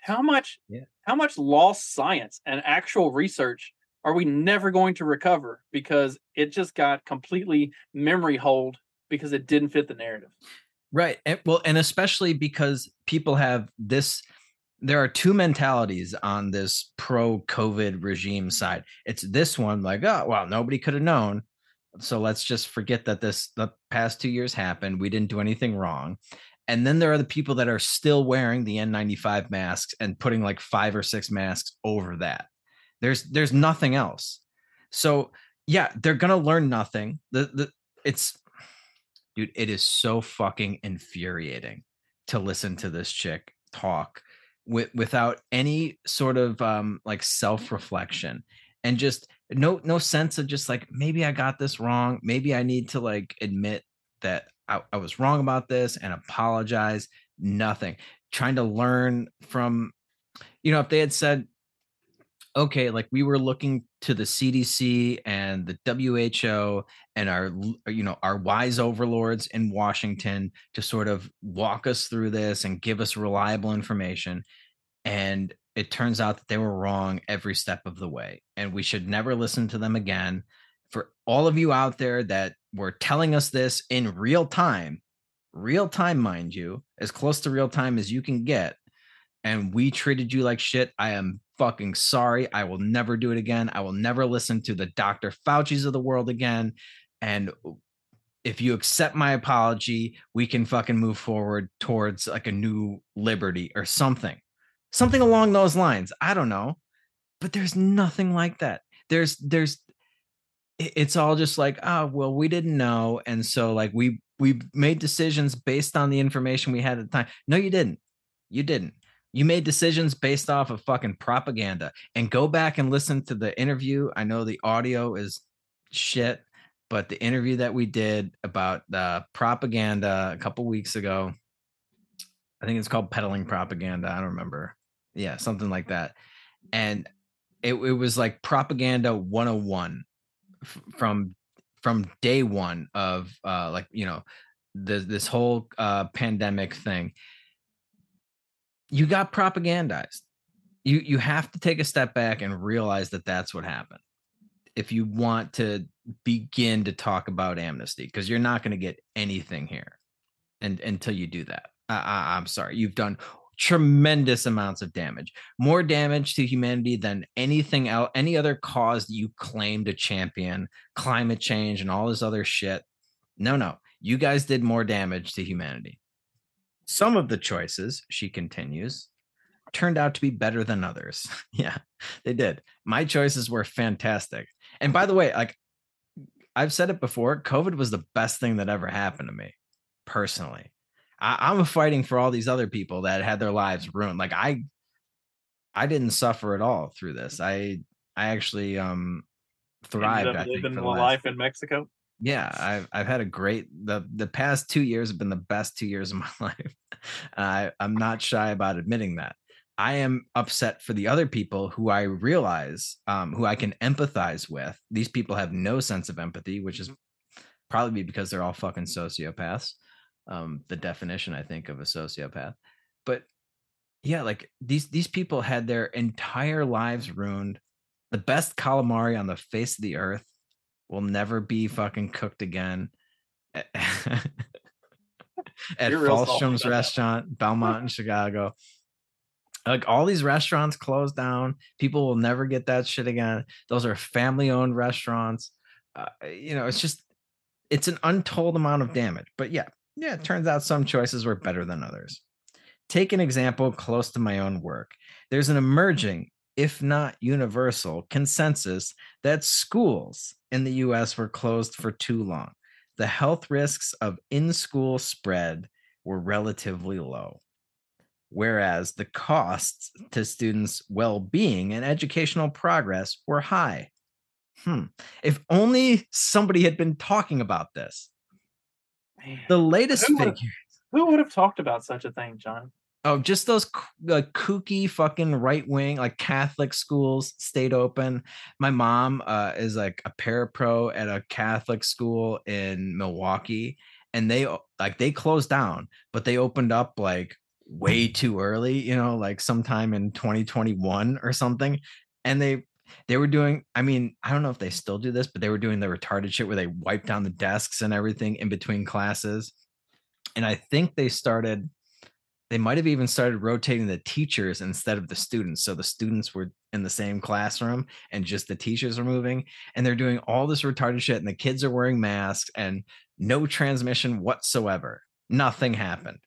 How much Yeah. How much lost science and actual research are we never going to recover because it just got completely memory holed because it didn't fit the narrative. Right. And, well, and especially because people have this, there are two mentalities on this pro COVID regime side. It's this one, like, oh, well, nobody could have known. So let's just forget that this, the past two years happened. We didn't do anything wrong. And then there are the people that are still wearing the N95 masks and putting like five or six masks over that. There's, there's nothing else. So yeah, they're to learn nothing. The, the, it's, dude, it is so fucking infuriating to listen to this chick talk with without any sort of um like self-reflection and just no no sense of just like maybe I got this wrong. Maybe I need to like admit that I, I was wrong about this and apologize. Nothing. Trying to learn from, you know, if they had said, okay, like we were looking to the CDC and the WHO and our you know our wise overlords in Washington to sort of walk us through this and give us reliable information and it turns out that they were wrong every step of the way and we should never listen to them again for all of you out there that were telling us this in real time real time mind you as close to real time as you can get and we treated you like shit. I am fucking sorry. I will never do it again. I will never listen to the dr fauci's of the world again and if you accept my apology we can fucking move forward towards like a new liberty or something something along those lines. I don't know but there's nothing like that. There's there's it's all just like oh well we didn't know. And so like we we made decisions based on the information we had at the time. No you didn't. You didn't. You made decisions based off of fucking propaganda. And go back and listen to the interview. I know the audio is shit but the interview that we did about the propaganda a couple weeks ago i think it's called peddling propaganda. I don't remember. Yeah something like that. And it, it was like propaganda 101 from from day one of uh like you know the, this whole uh pandemic thing. You got propagandized. You you have to take a step back and realize that that's what happened. If you want to begin to talk about amnesty because you're not going to get anything here and until you do that. I, I, i'm sorry. You've done tremendous amounts of damage more damage to humanity than anything else any other cause that you claim to champion climate change and all this other shit. No no you guys did more damage to humanity. Some of the choices she continues turned out to be better than others. Yeah they did. My choices were fantastic. And by the way like i've said it before covid was the best thing that ever happened to me personally I, i'm fighting for all these other people that had their lives ruined. Like i i didn't suffer at all through this. I i actually um thrived Ended I think, living the last- life in Mexico. yeah i've i've had a great the the past two years have been the best two years of my life. I i'm not shy about admitting that. I am upset for the other people who i realize um who i can empathize with. These people have no sense of empathy which is probably because they're all fucking sociopaths um the definition i think of a sociopath but yeah like these these people had their entire lives ruined the best calamari on the face of the earth will never be fucking cooked again at You're real salty Fallstrom's about that. restaurant, Belmont in Chicago. Like all these restaurants closed down. People will never get that shit again. Those are family owned restaurants. Uh, you know, it's just, it's an untold amount of damage. But yeah, yeah, it turns out some choices were better than others. Take an example close to my own work. There's an emerging, if not universal, consensus that schools in the US were closed for too long. The health risks of in school spread were relatively low, whereas the costs to students' well being and educational progress were high. Hmm. If only somebody had been talking about this. The latest Who would've- figure. Who would have talked about such a thing, John? Oh, just those like kooky fucking right wing like Catholic schools stayed open. My mom uh, is like a parapro at a Catholic school in Milwaukee, and they like they closed down, but they opened up like way too early. You know, like sometime in 2021 or something, and they they were doing. I mean, I don't know if they still do this, but they were doing the retarded shit where they wipe down the desks and everything in between classes. And I think they started they might have even started rotating the teachers instead of the students. So the students were in the same classroom and just the teachers are moving. And they're doing all this retarded shit. And the kids are wearing masks and no transmission whatsoever. Nothing happened.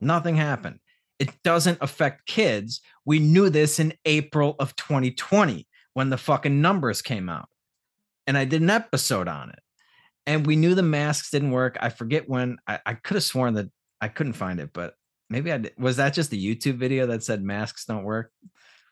Nothing happened. It doesn't affect kids. We knew this in April of 2020 when the fucking numbers came out. And I did an episode on it. And we knew the masks didn't work. I forget when I, I could have sworn that I couldn't find it, but maybe I did. was that just a YouTube video that said masks don't work?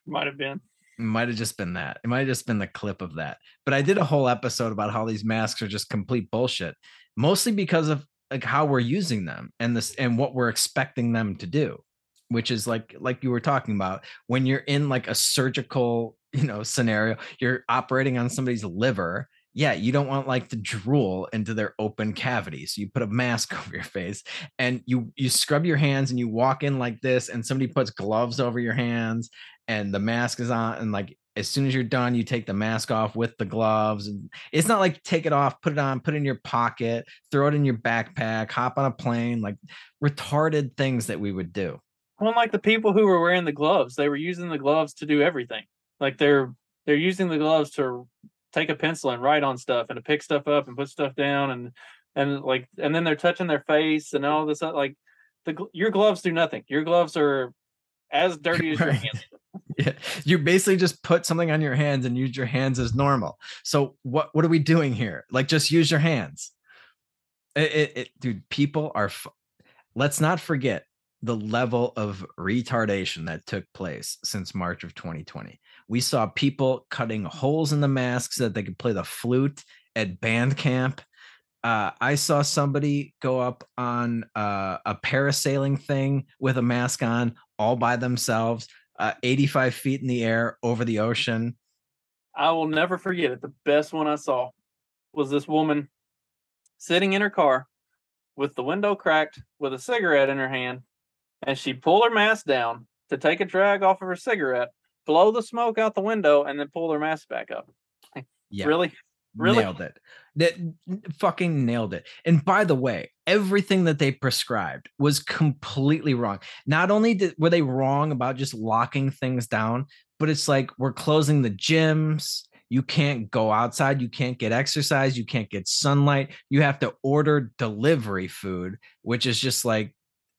Might have been. It might have just been that. It might have just been the clip of that. But I did a whole episode about how these masks are just complete bullshit, mostly because of like how we're using them and this and what we're expecting them to do, which is like like you were talking about when you're in like a surgical, you know, scenario, you're operating on somebody's liver. Yeah, you don't want like to drool into their open cavity. So you put a mask over your face and you you scrub your hands and you walk in like this and somebody puts gloves over your hands and the mask is on and like as soon as you're done you take the mask off with the gloves and it's not like take it off put it on put it in your pocket throw it in your backpack hop on a plane like retarded things that we would do Well, like the people who were wearing the gloves, they were using the gloves to do everything. Like they're they're using the gloves to take a pencil and write on stuff and to pick stuff up and put stuff down and and like and then they're touching their face and all this uh, like the your gloves do nothing. Your gloves are as dirty as your Right. hands. yeah you basically just put something on your hands and use your hands as normal so what what are we doing here like just use your hands it, it, it- dude people are f- let's not forget the level of retardation that took place since march of 2020 we saw people cutting holes in the masks so that they could play the flute at band camp uh, I saw somebody go up on uh, a parasailing thing with a mask on all by themselves, uh, 85 feet in the air over the ocean. I will never forget it. The best one I saw was this woman sitting in her car with the window cracked with a cigarette in her hand, and she pulled her mask down to take a drag off of her cigarette, blow the smoke out the window, and then pull their mask back up. Yeah. Really? Really? Nailed it. That fucking nailed it. And by the way, everything that they prescribed was completely wrong. Not only did, were they wrong about just locking things down, but it's like we're closing the gyms. You can't go outside. You can't get exercise. You can't get sunlight. You have to order delivery food, which is just like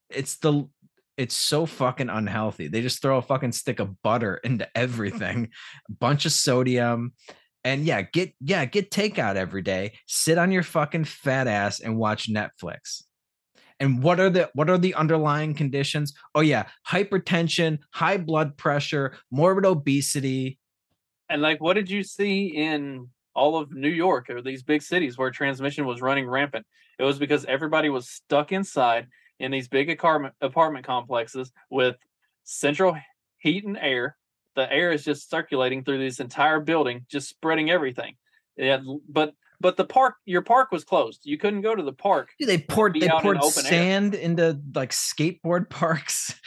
it's the it's so fucking unhealthy. They just throw a fucking stick of butter into everything, a bunch of sodium, and yeah, get yeah, get takeout every day. Sit on your fucking fat ass and watch Netflix. And what are the what are the underlying conditions? Oh yeah, hypertension, high blood pressure, morbid obesity. And like, what did you see in all of New York or these big cities where transmission was running rampant? It was because everybody was stuck inside in these big apartment apartment complexes with central heat and air. The air is just circulating through this entire building, just spreading everything. Yeah, but but the park, your park was closed. You couldn't go to the park. Dude, they poured they out in poured open air. sand into like skateboard parks.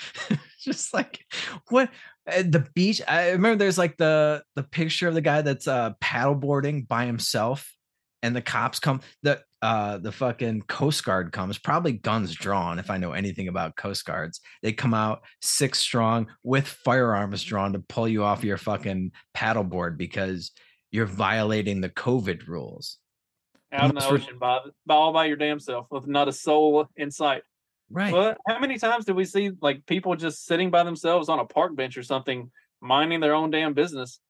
Just like what uh, the beach. I remember there's like the the picture of the guy that's uh paddleboarding by himself, and the cops come. The uh the fucking Coast Guard comes, probably guns drawn. If I know anything about Coast Guards, they come out six strong with firearms drawn to pull you off your fucking paddleboard because you're violating the COVID rules. out in the ocean by, by all by your damn self with not a soul in sight. Right. But how many times do we see like people just sitting by themselves on a park bench or something, minding their own damn business,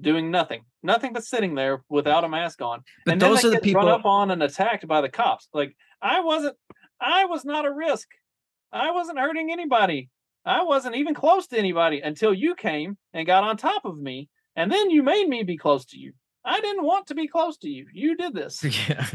doing nothing, nothing but sitting there without a mask on? But and those then are the people- run up on and attacked by the cops. Like I wasn't, I was not a risk. I wasn't hurting anybody. I wasn't even close to anybody until you came and got on top of me, and then you made me be close to you. I didn't want to be close to you. You did this. Yeah.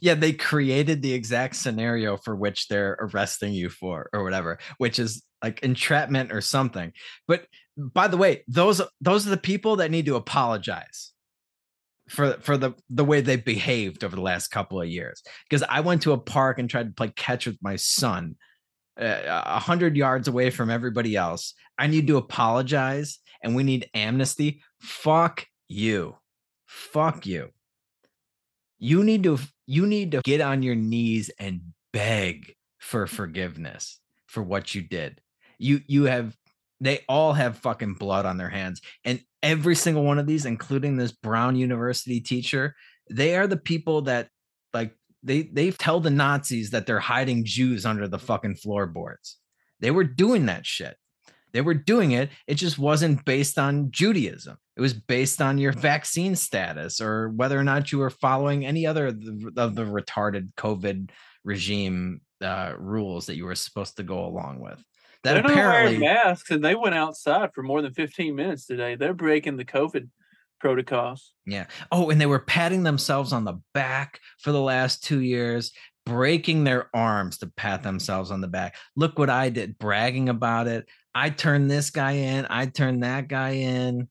Yeah. They created the exact scenario for which they're arresting you for or whatever, which is like entrapment or something. But by the way, those those are the people that need to apologize for for the the way they behaved over the last couple of years. Because I went to a park and tried to play catch with my son uh, a hundred yards away from everybody else. I need to apologize and we need amnesty. Fuck you. Fuck you. You need to you need to get on your knees and beg for forgiveness for what you did. You you have they all have fucking blood on their hands and every single one of these including this Brown University teacher, they are the people that like they they tell the Nazis that they're hiding Jews under the fucking floorboards. They were doing that shit. They were doing it. It just wasn't based on Judaism. It was based on your vaccine status or whether or not you were following any other of the, retarded COVID regime uh, rules that you were supposed to go along with. That They're apparently not wearing masks, and they went outside for more than 15 minutes today. They're breaking the COVID protocols. Yeah. Oh, and they were patting themselves on the back for the last two years, breaking their arms to pat themselves on the back. Look what I did, bragging about it. I turned this guy in. I turned that guy in.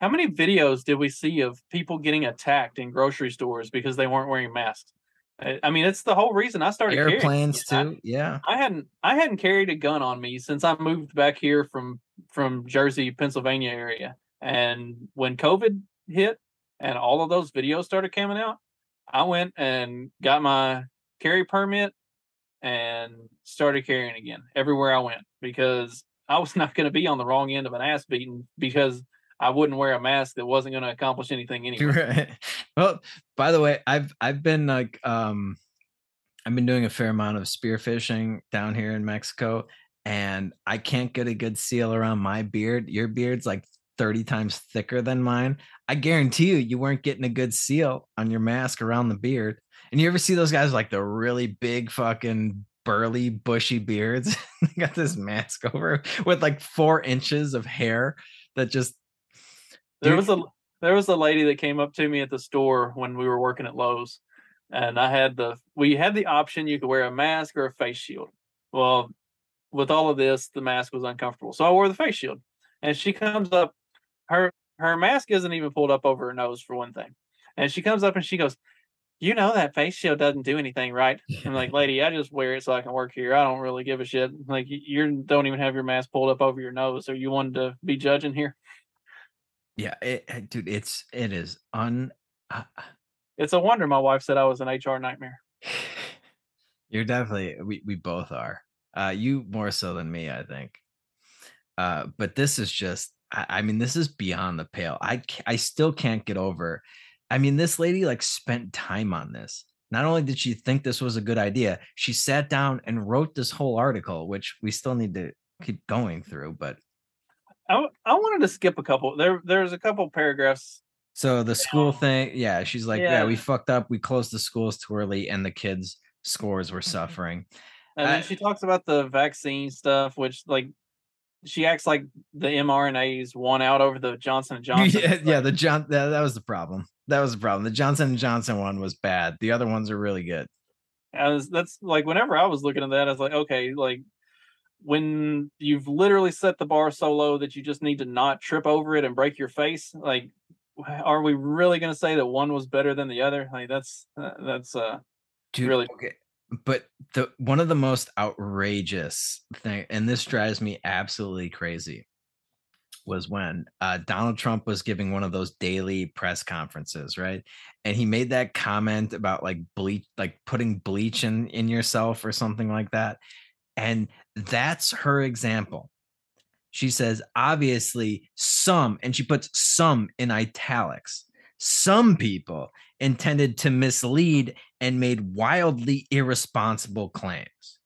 How many videos did we see of people getting attacked in grocery stores because they weren't wearing masks? I I mean, it's the whole reason I started carrying Airplanes them. too. Yeah. I hadn't I hadn't carried a gun on me since I moved back here from from Jersey, Pennsylvania area. And when COVID hit and all of those videos started coming out, I went and got my carry permit and started carrying again everywhere I went because I was not going to be on the wrong end of an ass beating because I wouldn't wear a mask that wasn't going to accomplish anything anyway. Right. Well, by the way, I've I've been like um I've been doing a fair amount of spearfishing down here in Mexico and I can't get a good seal around my beard. Your beard's like 30 times thicker than mine. I guarantee you you weren't getting a good seal on your mask around the beard. And you ever see those guys like the really big fucking burly bushy beards? they got this mask over with like 4 inches of hair that just There was a there was a lady that came up to me at the store when we were working at Lowe's, and I had the we had the option you could wear a mask or a face shield. Well, with all of this, the mask was uncomfortable, so I wore the face shield. And she comes up, her her mask isn't even pulled up over her nose for one thing, and she comes up and she goes, "You know that face shield doesn't do anything, right?" I'm like, "Lady, I just wear it so I can work here. I don't really give a shit. Like you don't even have your mask pulled up over your nose, so you wanted to be judging here." Yeah, it, it- dude, it's it is un uh, It's a wonder my wife said I was an HR nightmare. You're definitely we we both are. Uh you more so than me, I think. Uh but this is just I, I mean this is beyond the pale. I I still can't get over. I mean this lady like spent time on this. Not only did she think this was a good idea, she sat down and wrote this whole article which we still need to keep going through, but I, I wanted to skip a couple. There there's a couple paragraphs. so the school um, thing, yeah, she's like, yeah. Yeah. we fucked up. We closed the schools too early and the kids' scores were mm-hmm. suffering. And I- then she talks about the vaccine stuff, which like she acts like the mRNAs won out over the Johnson and Johnson. yeah, yeah, the John that, that was the problem. That was the problem. The Johnson and Johnson one was bad. The other ones are really good. I was that's like whenever I was looking at that, I was like, okay, like when you've literally set the bar so low that you just need to not trip over it and break your face, like are we really going to say that one was better than the other? Like that's uh, that's uh Dude, Really? okay. But the one of the most outrageous thing, and this drives me absolutely crazy, was when uh, Donald Trump was giving one of those daily press conferences, right? And he made that comment about like bleach, like putting bleach in in yourself or something like that. And that's her example. She says, obviously, some, and she puts some in italics. Some people intended to mislead and made wildly irresponsible claims.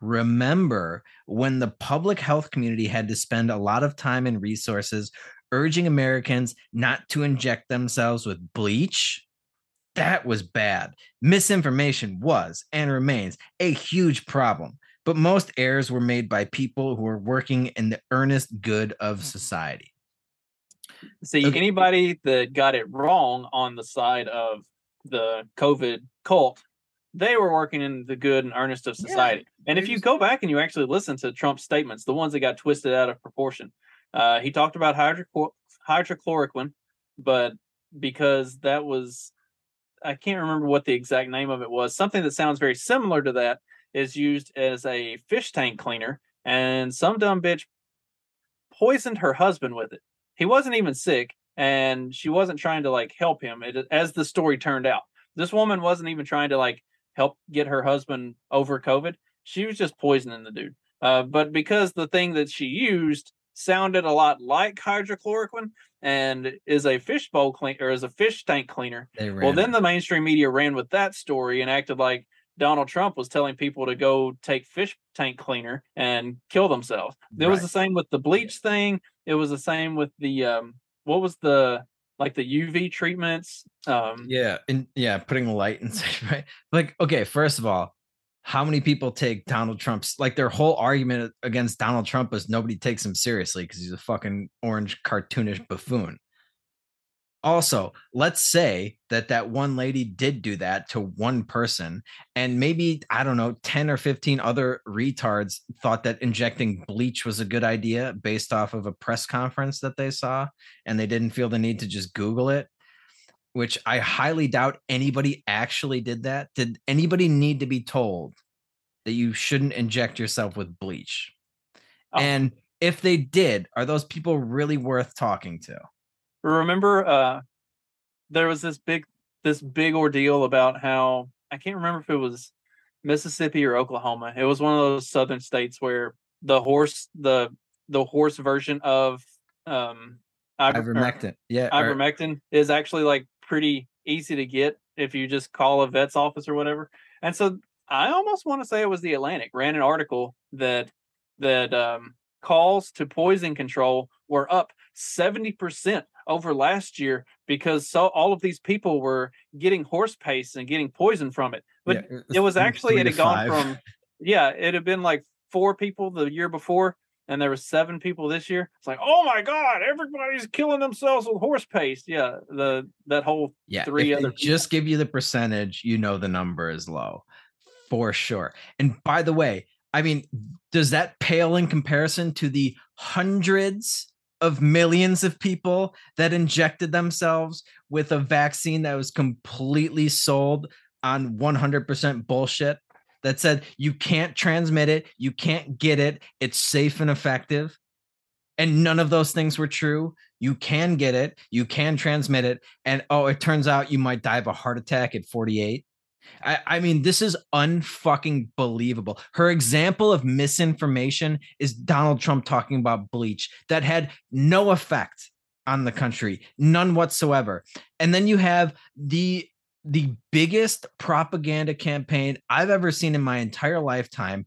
Remember when the public health community had to spend a lot of time and resources urging Americans not to inject themselves with bleach? That was bad. Misinformation was and remains a huge problem, but most errors were made by people who were working in the earnest good of society. See, Okay. anybody that got it wrong on the side of the COVID cult, they were working in the good and earnest of Yeah, society. and if you go back and you actually listen to Trump's statements, the ones that got twisted out of proportion, uh, he talked about hydrochlor- hydrochloroquine, but because that was, I can't remember what the exact name of it was, something that sounds very similar to that is used as a fish tank cleaner, and some dumb bitch poisoned her husband with it. He wasn't even sick, and she wasn't trying to like help him. It, as the story turned out, this woman wasn't even trying to like help get her husband over COVID. She was just poisoning the dude. Uh, but because the thing that she used sounded a lot like hydrochloroquine and is a fishbowl clean or is a fish tank cleaner, well, then the mainstream media ran with that story and acted like Donald Trump was telling people to go take fish tank cleaner and kill themselves. It was the same with the bleach thing. It was the same with the um what was the like the UV treatments. Um Yeah, and yeah, putting light inside, right? Like, okay, first of all, how many people take Donald Trump's like their whole argument against Donald Trump is nobody takes him seriously because he's a fucking orange cartoonish buffoon. Also, let's say that that one lady did do that to one person, and maybe I don't know, 10 or 15 other retards thought that injecting bleach was a good idea based off of a press conference that they saw, and they didn't feel the need to just Google it which I highly doubt anybody actually did that. Did anybody need to be told that you shouldn't inject yourself with bleach? Oh. And if they did, are those people really worth talking to? Remember uh there was this big this big ordeal about how I can't remember if it was Mississippi or Oklahoma. It was one of those southern states where the horse the the horse version of um iver- or Ivermectin. Yeah. or- ivermectin is actually like pretty easy to get if you just call a vet's office or whatever. And so I almost want to say it was the Atlantic ran an article that that um, calls to poison control were up 70% over last year because so all of these people were getting horse paste and getting poison from it. But yeah, it was actually it had gone from yeah, it had been like four people the year before and there were seven people this year. It's like, oh my god, everybody's killing themselves with horse paste. Yeah, the that whole yeah, three other just give you the percentage, you know the number is low for sure. And by the way, I mean, does that pale in comparison to the hundreds of millions of people that injected themselves with a vaccine that was completely sold on 100% bullshit that said you can't transmit it, you can't get it, it's safe and effective? And none of those things were true. You can get it, you can transmit it, and oh, it turns out you might die of a heart attack at 48. I, I mean, this is unfucking believable. Her example of misinformation is Donald Trump talking about bleach that had no effect on the country, none whatsoever. And then you have the the biggest propaganda campaign I've ever seen in my entire lifetime,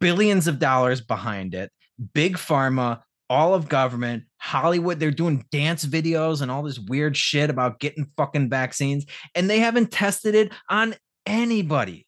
billions of dollars behind it, big pharma, all of government, Hollywood, they're doing dance videos and all this weird shit about getting fucking vaccines and they haven't tested it on anybody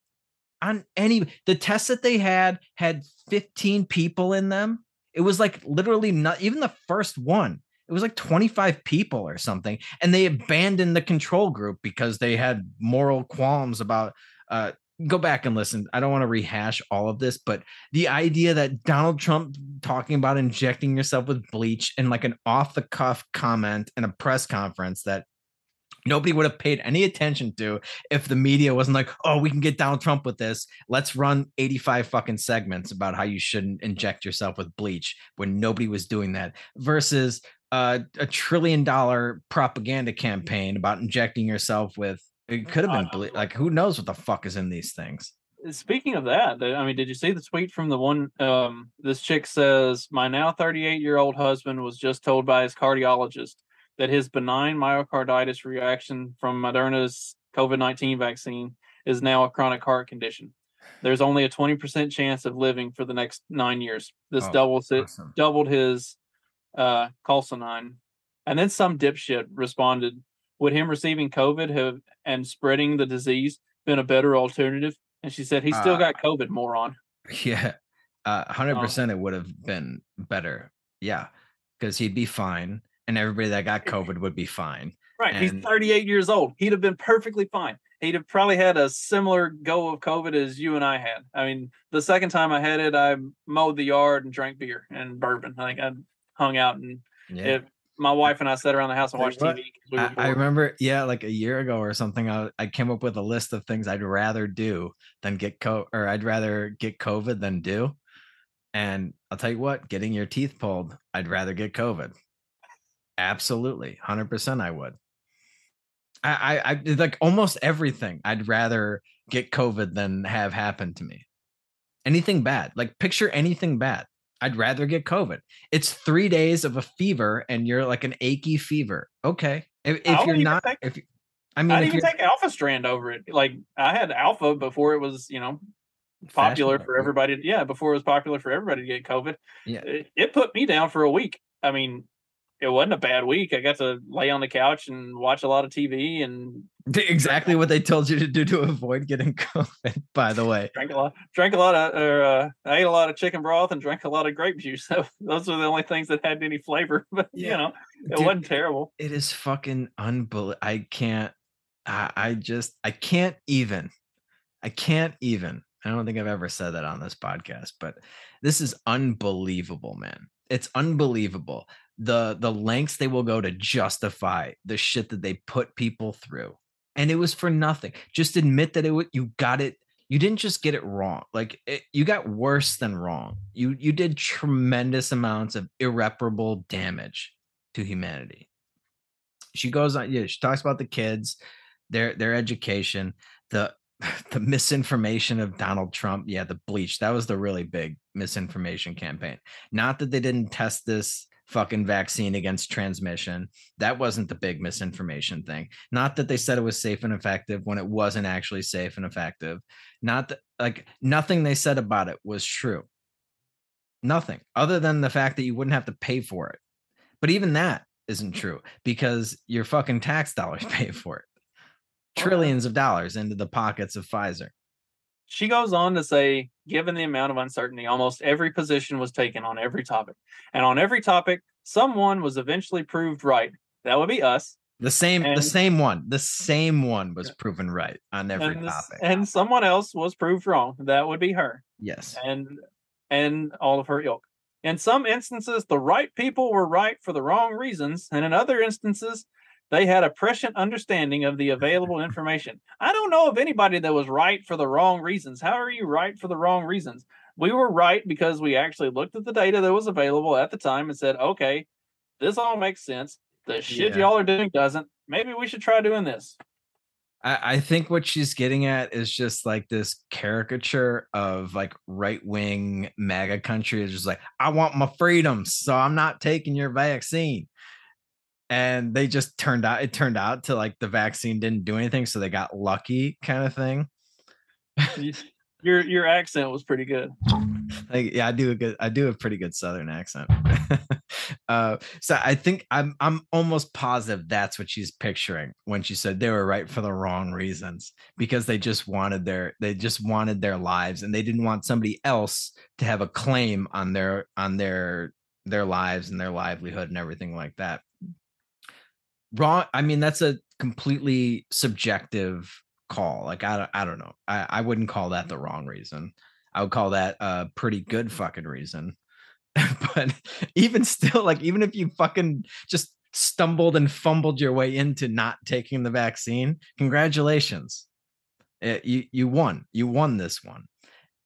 on any the tests that they had had 15 people in them. It was like literally not even the first one it was like 25 people or something and they abandoned the control group because they had moral qualms about uh go back and listen i don't want to rehash all of this but the idea that donald trump talking about injecting yourself with bleach in like an off the cuff comment in a press conference that nobody would have paid any attention to if the media wasn't like, oh, we can get Donald Trump with this. Let's run 85 fucking segments about how you shouldn't inject yourself with bleach when nobody was doing that versus uh, a trillion dollar propaganda campaign about injecting yourself with it could have been ble- like who knows what the fuck is in these things. Speaking of that, I mean, did you see the tweet from the one? Um, this chick says, "My now 38 year old husband was just told by his cardiologist that his benign myocarditis reaction from Moderna's COVID 19 vaccine is now a chronic heart condition. There's only a 20% chance of living for the next nine years. This Oh, doubles it, awesome. doubled his uh, Coulsonine. And then some dipshit responded, "Would him receiving COVID have and spreading the disease been a better alternative?" And she said, "He still Uh, got COVID, moron." Yeah. Uh, Oh. 100% it would have been better. Yeah. Because he'd be fine and everybody that got COVID would be fine. Right. And- He's 38 years old. He'd have been perfectly fine. He'd have probably had a similar go of COVID as you and I had. I mean, the second time I had it, I mowed the yard and drank beer and bourbon. Like I hung out and Yeah. if my wife and I sat around the house and watched TV. we I, I remember, yeah, like a year ago or something, I, I came up with a list of things I'd rather do than get co or I'd rather get COVID than do. And I'll tell you what, getting your teeth pulled, I'd rather get COVID. Absolutely, hundred percent, I would. I, I, I like almost everything. I'd rather get COVID than have happen to me. Anything bad, like picture anything bad. I'd rather get COVID. It's three days of a fever, and you're like an achy fever. Okay, if, if you're not, take- if I mean, I'd if even take Alpha Strand over it. Like I had Alpha before it was, you know, popular for everybody. Yeah, before it was popular for everybody to get COVID. Yeah. It, it put me down for a week. I mean, it wasn't a bad week. I got to lay on the couch and watch a lot of TV and exactly what they told you to do to avoid getting COVID. By the way, drank a lot, drank a lot of, or uh, I ate a lot of chicken broth and drank a lot of grape juice. So those are the only things that had any flavor. But you know, it Dude, wasn't terrible. it is fucking unbelievable. I can't. I, I just. I can't even. I can't even. I don't think I've ever said that on this podcast, but this is unbelievable, man. It's unbelievable the the lengths they will go to justify the shit that they put people through, and it was for nothing. Just admit that it wa- you got it. You didn't just get it wrong. Like it, you got worse than wrong. You you did tremendous amounts of irreparable damage to humanity. She goes on. Yeah, she talks about the kids, their their education, the the misinformation of Donald Trump. Yeah, the bleach. That was the really big misinformation campaign. Not that they didn't test this fucking vaccine against transmission. That wasn't the big misinformation thing. Not that they said it was safe and effective when it wasn't actually safe and effective. Not that like nothing they said about it was true. Nothing other than the fact that you wouldn't have to pay for it. But even that isn't mm. true because your fucking tax dollars pay for it. Oh, Trillions of dollars into the pockets of Pfizer. She goes on to say, given the amount of uncertainty, almost every position was taken on every topic. And on every topic, someone was eventually proved right. That would be us. The same, the same one, the same one was proven right on every and, topic. and someone else was proved wrong. That would be her. yes, and and all of her ilk. In some instances, the right people were right for the wrong reasons, and in other instances, they had a prescient understanding of the available information. I don't know of anybody that was right for the wrong reasons. How are you right for the wrong reasons? We were right because we actually looked at the data that was available at the time and said, okay, this all makes sense. The shit Yeah. y'all are doing doesn't. Maybe we should try doing this. I, I think what she's getting at is just like this caricature of like right wing MAGA country is just like, I want my freedoms, so I'm not taking your vaccine. And they just turned out, it turned out to like the vaccine didn't do anything, so they got lucky kind of thing. Your your accent was pretty good. like yeah i do a good i do a pretty good southern accent uh so i think i'm i'm almost positive that's what she's picturing when she said they were right for the wrong reasons because they just wanted their they just wanted their lives and they didn't want somebody else to have a claim on their on their their lives and their livelihood and everything like that wrong i mean that's a completely subjective call like i don't, I don't know I, I wouldn't call that the wrong reason. I would call that a pretty good fucking reason. But even still like even if you fucking just stumbled and fumbled your way into not taking the vaccine congratulations. Eh, you you won you won this one.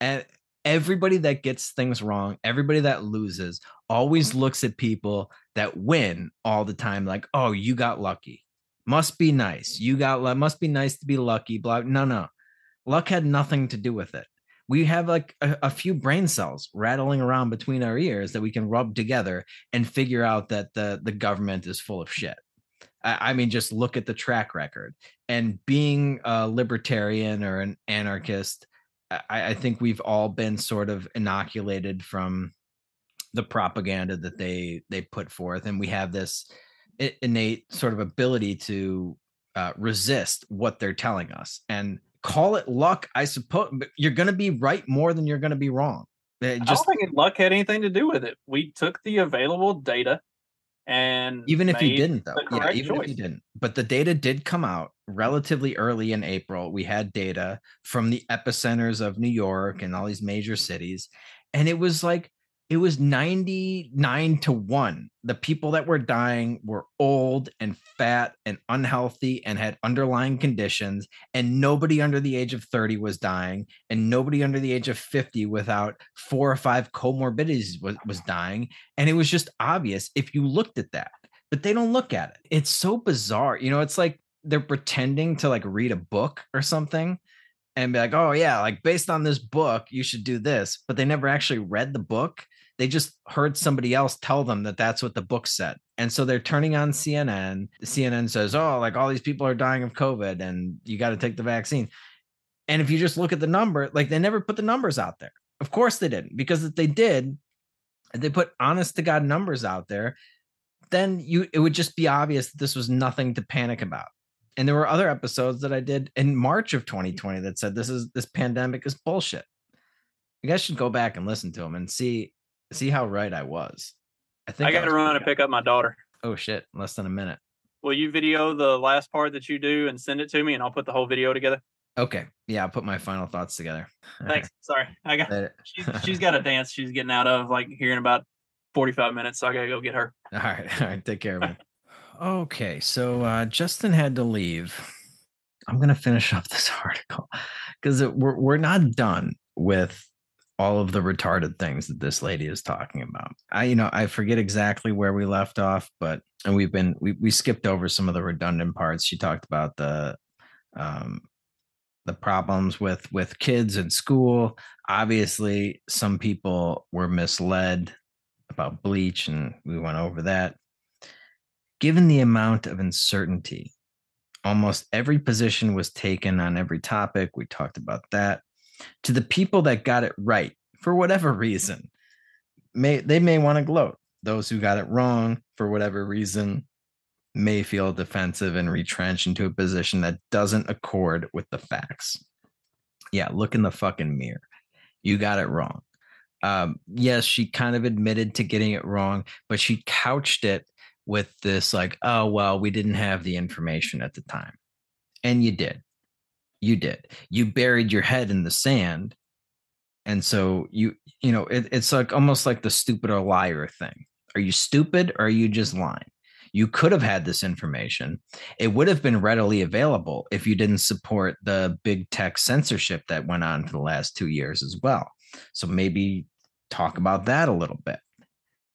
And everybody that gets things wrong everybody that loses always looks at people that win all the time like oh you got lucky. Must be nice. You got must be nice to be lucky blah no no. Luck had nothing to do with it. We have like a, a few brain cells rattling around between our ears that we can rub together and figure out that the the government is full of shit. I, mean just look at the track record. And being a libertarian or an anarchist I, I think we've all been sort of inoculated from the propaganda that they they put forth and we have this innate sort of ability to uh, resist what they're telling us and call it luck i suppose but you're going to be right more than you're going to be wrong. Uh, I just don't think luck had anything to do with it. We took the available data and even if you didn't though. yeah even if you didn't. But the data did come out relatively early in april. We had data from the epicenters of new york and all these major cities and it was like it was 99 to 1 the people that were dying were old and fat and unhealthy and had underlying conditions and nobody under the age of 30 was dying and nobody under the age of 50 without four or five comorbidities was, was dying and it was just obvious if you looked at that but they don't look at it. It's so bizarre you know it's like they're pretending to like read a book or something and be like oh yeah like based on this book you should do this but they never actually read the book they just heard somebody else tell them that that's what the book said. And so they're turning on cnn cnn says oh like all these people are dying of covid and you got to take the vaccine. And if you just look at the number like they never put the numbers out there. Of course they didn't because if they did they put honest to god numbers out there then you it would just be obvious that this was nothing to panic about. And there were other episodes that i did in march of 2020 that said this is this pandemic is bullshit. I guess you guys should go back and listen to them and see see how right i was i think I got to run and pick up my daughter. oh shit less than a minute Will you video the last part that you do and send it to me, and I'll put the whole video together? okay yeah i'll put my final thoughts together Thanks. Sorry, I got. She's, she's got a dance she's getting out of like here in about forty-five minutes, so I gotta go get her. All right, all right, take care, of me. okay, so uh, Justin had to leave. I'm gonna finish up this article because we're we're not done with all of the retarded things that this lady is talking about. I, you know, I forget exactly where we left off, but and we've been we we skipped over some of the redundant parts. She talked about the um the problems with with kids in school. Obviously, some people were misled about bleach, and we went over that. Given the amount of uncertainty, almost every position was taken on every topic. We talked about that. To the people that got it right, for whatever reason, may they may want to gloat. Those who got it wrong, for whatever reason, may feel defensive and retrench into a position that doesn't accord with the facts. Yeah, look in the fucking mirror. You got it wrong. Um, yes, she kind of admitted to getting it wrong, but she couched it with this like, oh, well, we didn't have the information at the time. And you did. You did. You buried your head in the sand. And so you, you know, it, it's like almost like the stupid or liar thing. Are you stupid or are you just lying? You could have had this information. It would have been readily available if you didn't support the big tech censorship that went on for the last two years as well. So maybe talk about that a little bit.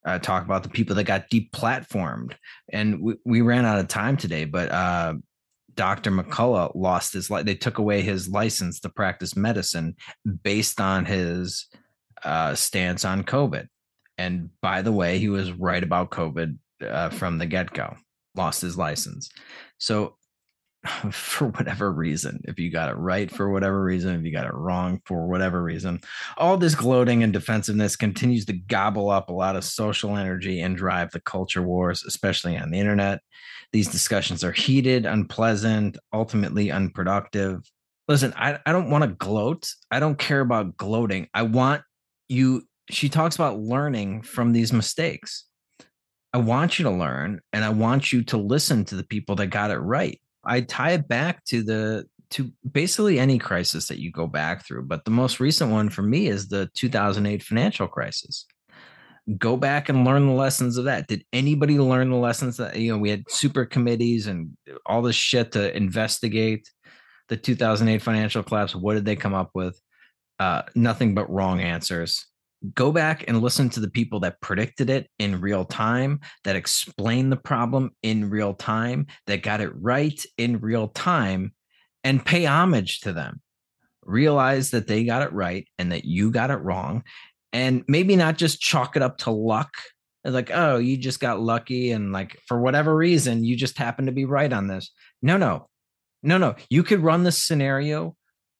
Uh, talk about the people that got deplatformed. And we, we ran out of time today, but uh, Dr. McCullough lost his life. They took away his license to practice medicine based on his uh, stance on COVID. And by the way, he was right about COVID uh, from the get go, lost his license. So, for whatever reason, if you got it right for whatever reason, if you got it wrong for whatever reason, all this gloating and defensiveness continues to gobble up a lot of social energy and drive the culture wars, especially on the internet. These discussions are heated, unpleasant, ultimately unproductive. Listen, I, I don't want to gloat. I don't care about gloating. I want you, she talks about learning from these mistakes. I want you to learn and I want you to listen to the people that got it right. I tie it back to the to basically any crisis that you go back through, but the most recent one for me is the 2008 financial crisis. Go back and learn the lessons of that. Did anybody learn the lessons that you know we had super committees and all this shit to investigate the 2008 financial collapse? What did they come up with? Uh, nothing but wrong answers go back and listen to the people that predicted it in real time, that explained the problem in real time, that got it right in real time, and pay homage to them. Realize that they got it right and that you got it wrong. And maybe not just chalk it up to luck. Like, oh, you just got lucky. And like, for whatever reason, you just happened to be right on this. No, no, no, no. You could run this scenario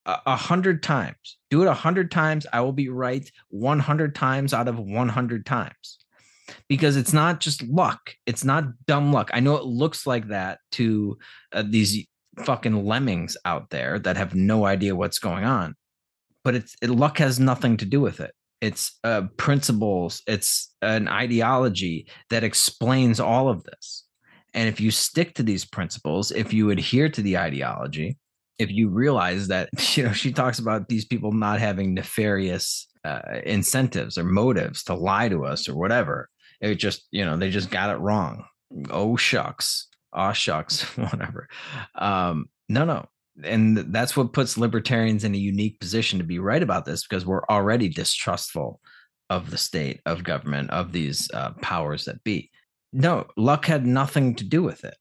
a hundred times. Do it a hundred times. I will be right 100 times out of 100 times because it's not just luck. It's not dumb luck. I know it looks like that to uh, these fucking lemmings out there that have no idea what's going on, but it's it, luck has nothing to do with it. it's uh, principles, it's an ideology that explains all of this. And if you stick to these principles, if you adhere to the ideology, if you realize that, you know, she talks about these people not having nefarious uh, incentives or motives to lie to us or whatever. It just, you know, they just got it wrong. Oh, shucks. Oh, shucks. whatever. Um, no, no. And that's what puts libertarians in a unique position to be right about this because we're already distrustful of the state, of government, of these uh, powers that be. No, luck had nothing to do with it.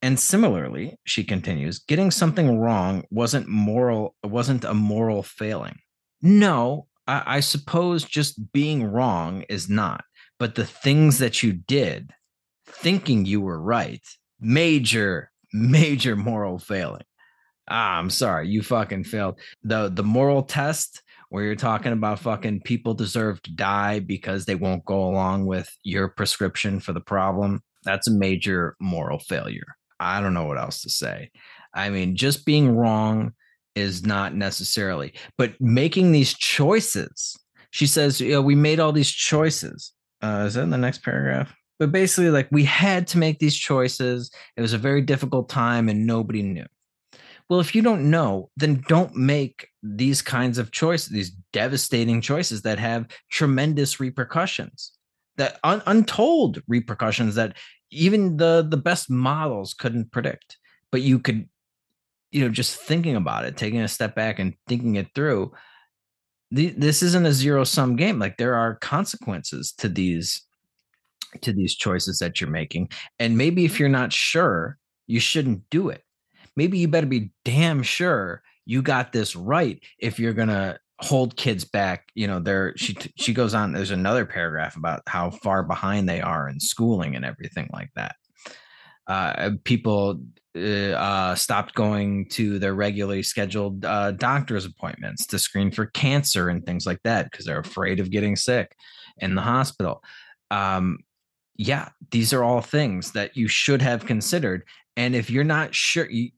And similarly, she continues, getting something wrong wasn't moral, wasn't a moral failing. No, I, I suppose just being wrong is not. But the things that you did, thinking you were right, major, major moral failing. Ah, I'm sorry, you fucking failed. The the moral test where you're talking about fucking people deserve to die because they won't go along with your prescription for the problem. That's a major moral failure. I don't know what else to say. I mean, just being wrong is not necessarily, but making these choices. She says, you know, we made all these choices. Uh, is that in the next paragraph? But basically, like we had to make these choices. It was a very difficult time and nobody knew. Well, if you don't know, then don't make these kinds of choices, these devastating choices that have tremendous repercussions, that un- untold repercussions that even the the best models couldn't predict. But you could you know just thinking about it taking a step back and thinking it through this isn't a zero sum game like there are consequences to these to these choices that you're making and maybe if mm-hmm. you're not sure you shouldn't do it maybe you better be damn sure you got this right if you're going to hold kids back you know there she she goes on there's another paragraph about how far behind they are in schooling and everything like that uh, people uh, uh, stopped going to their regularly scheduled uh, doctor's appointments to screen for cancer and things like that because they're afraid of getting sick in the hospital. Um, yeah, these are all things that you should have considered. And if you're not sure, you,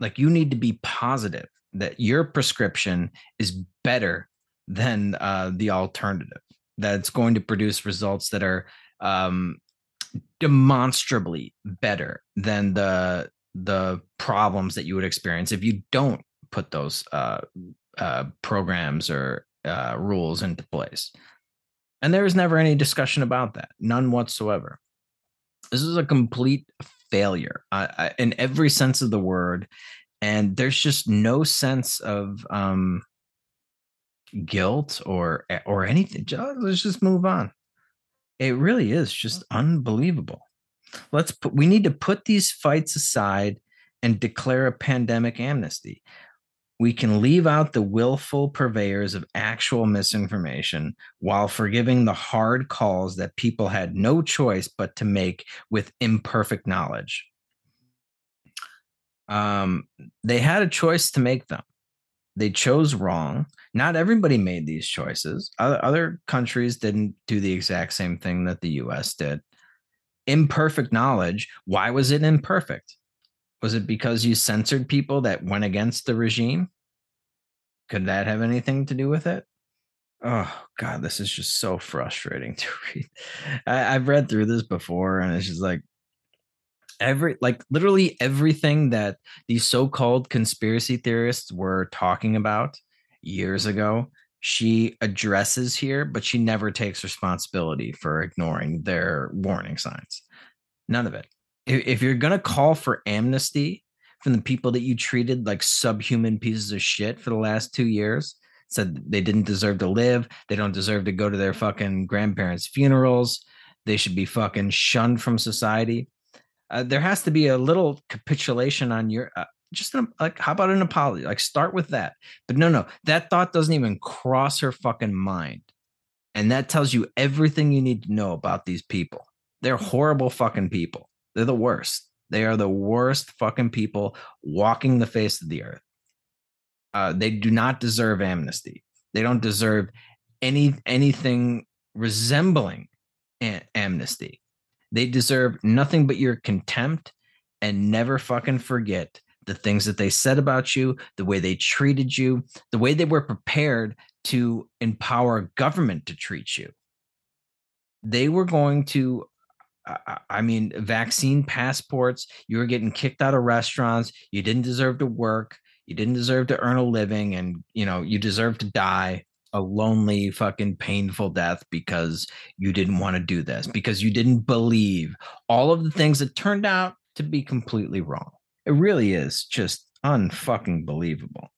like you need to be positive that your prescription is better than uh, the alternative, That's going to produce results that are um, demonstrably better than the the problems that you would experience if you don't put those uh, uh, programs or uh, rules into place. And there was never any discussion about that, none whatsoever. This is a complete failure in every sense of the word, and there's just no sense of um, guilt or or anything. Just, let's just move on. It really is just unbelievable. Let's put, we need to put these fights aside and declare a pandemic amnesty. We can leave out the willful purveyors of actual misinformation while forgiving the hard calls that people had no choice but to make with imperfect knowledge. Um, they had a choice to make them. They chose wrong. Not everybody made these choices. Other, other countries didn't do the exact same thing that the US did imperfect knowledge. Why was it imperfect? Was it because you censored people that went against the regime? Could that have anything to do with it? Oh God, this is just so frustrating to read. I, I've read through this before, and it's just like every like literally everything that these so-called conspiracy theorists were talking about years ago she addresses here, but she never takes responsibility for ignoring their warning signs. None of it. If you're going to call for amnesty from the people that you treated like subhuman pieces of shit for the last two years, said they didn't deserve to live, they don't deserve to go to their fucking grandparents' funerals, they should be fucking shunned from society. Uh, there has to be a little capitulation on your uh, just an, like how about an apology? Like start with that. But no no that thought doesn't even cross her fucking mind. And that tells you everything you need to know about these people. They're horrible fucking people. They're the worst. They are the worst fucking people walking the face of the earth. Uh, they do not deserve amnesty. They don't deserve any anything resembling amnesty. They deserve nothing but your contempt and never fucking forget the things that they said about you, the way they treated you, the way they were prepared to empower government to treat you. They were going to I mean, vaccine passports, you were getting kicked out of restaurants, you didn't deserve to work, you didn't deserve to earn a living, and you know, you deserve to die a lonely, fucking painful death because you didn't want to do this, because you didn't believe all of the things that turned out to be completely wrong. It really is just unfucking believable.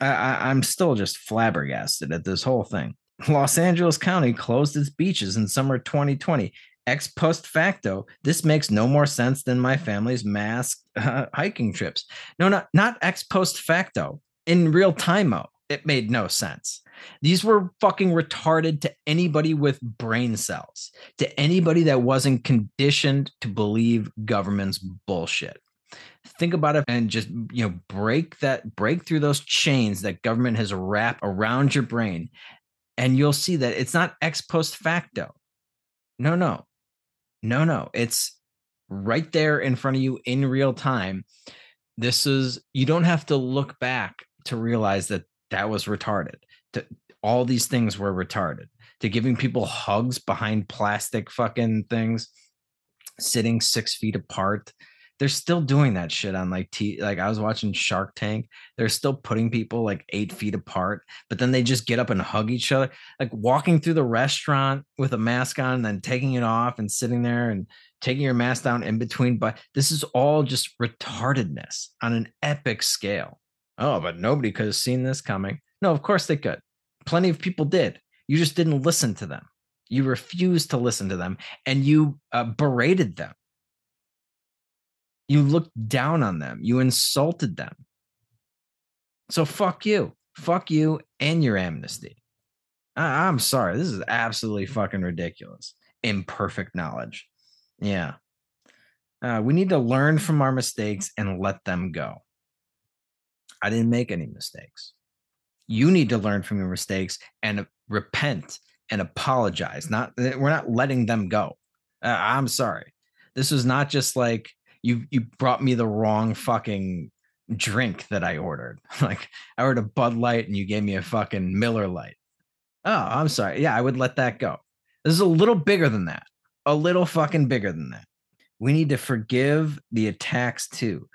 I, I, I'm still just flabbergasted at this whole thing. Los Angeles County closed its beaches in summer 2020 ex post facto, this makes no more sense than my family's mass uh, hiking trips. No, not not ex post facto. In real time, it made no sense. These were fucking retarded to anybody with brain cells, to anybody that wasn't conditioned to believe government's bullshit. Think about it and just you know break that break through those chains that government has wrapped around your brain, and you'll see that it's not ex post facto. No, no, no, no, it's right there in front of you in real time. This is, you don't have to look back to realize that that was retarded. To, all these things were retarded. To giving people hugs behind plastic fucking things, sitting six feet apart, they're still doing that shit on like T like I was watching Shark Tank. They're still putting people like eight feet apart, but then they just get up and hug each other. Like walking through the restaurant with a mask on and then taking it off and sitting there and taking your mask down in between. But this is all just retardedness on an epic scale. Oh, but nobody could have seen this coming. No, of course they could. Plenty of people did. You just didn't listen to them. You refused to listen to them and you uh, berated them you looked down on them. You insulted them. So fuck you. Fuck you and your amnesty. I- I'm sorry. This is absolutely fucking ridiculous. Imperfect knowledge. Yeah. Uh, we need to learn from our mistakes and let them go. I didn't make any mistakes. You need to learn from your mistakes and repent and apologize. Not we're not letting them go. Uh, I'm sorry. This was not just like you you brought me the wrong fucking drink that I ordered. like I ordered a Bud Light and you gave me a fucking Miller Lite. Oh, I'm sorry. Yeah, I would let that go. This is a little bigger than that. A little fucking bigger than that. We need to forgive the attacks too.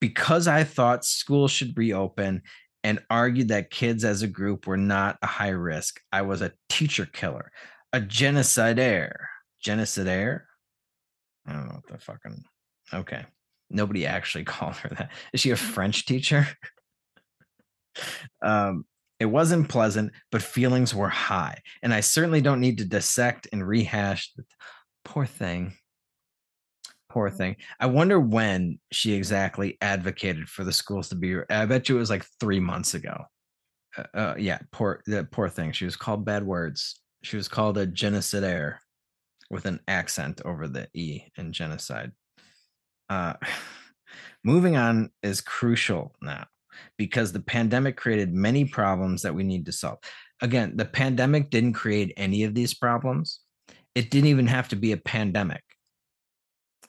Because I thought school should reopen and argued that kids as a group were not a high risk, I was a teacher killer, a genocidaire. Genocidaire? I don't know what the fucking Okay. Nobody actually called her that. Is she a French teacher? um, it wasn't pleasant, but feelings were high. And I certainly don't need to dissect and rehash the poor thing. Poor thing. I wonder when she exactly advocated for the schools to be. I bet you it was like three months ago. Uh, uh, yeah, poor the poor thing. She was called bad words. She was called a genocidaire with an accent over the e in genocide uh, moving on is crucial now because the pandemic created many problems that we need to solve. Again, the pandemic didn't create any of these problems. It didn't even have to be a pandemic.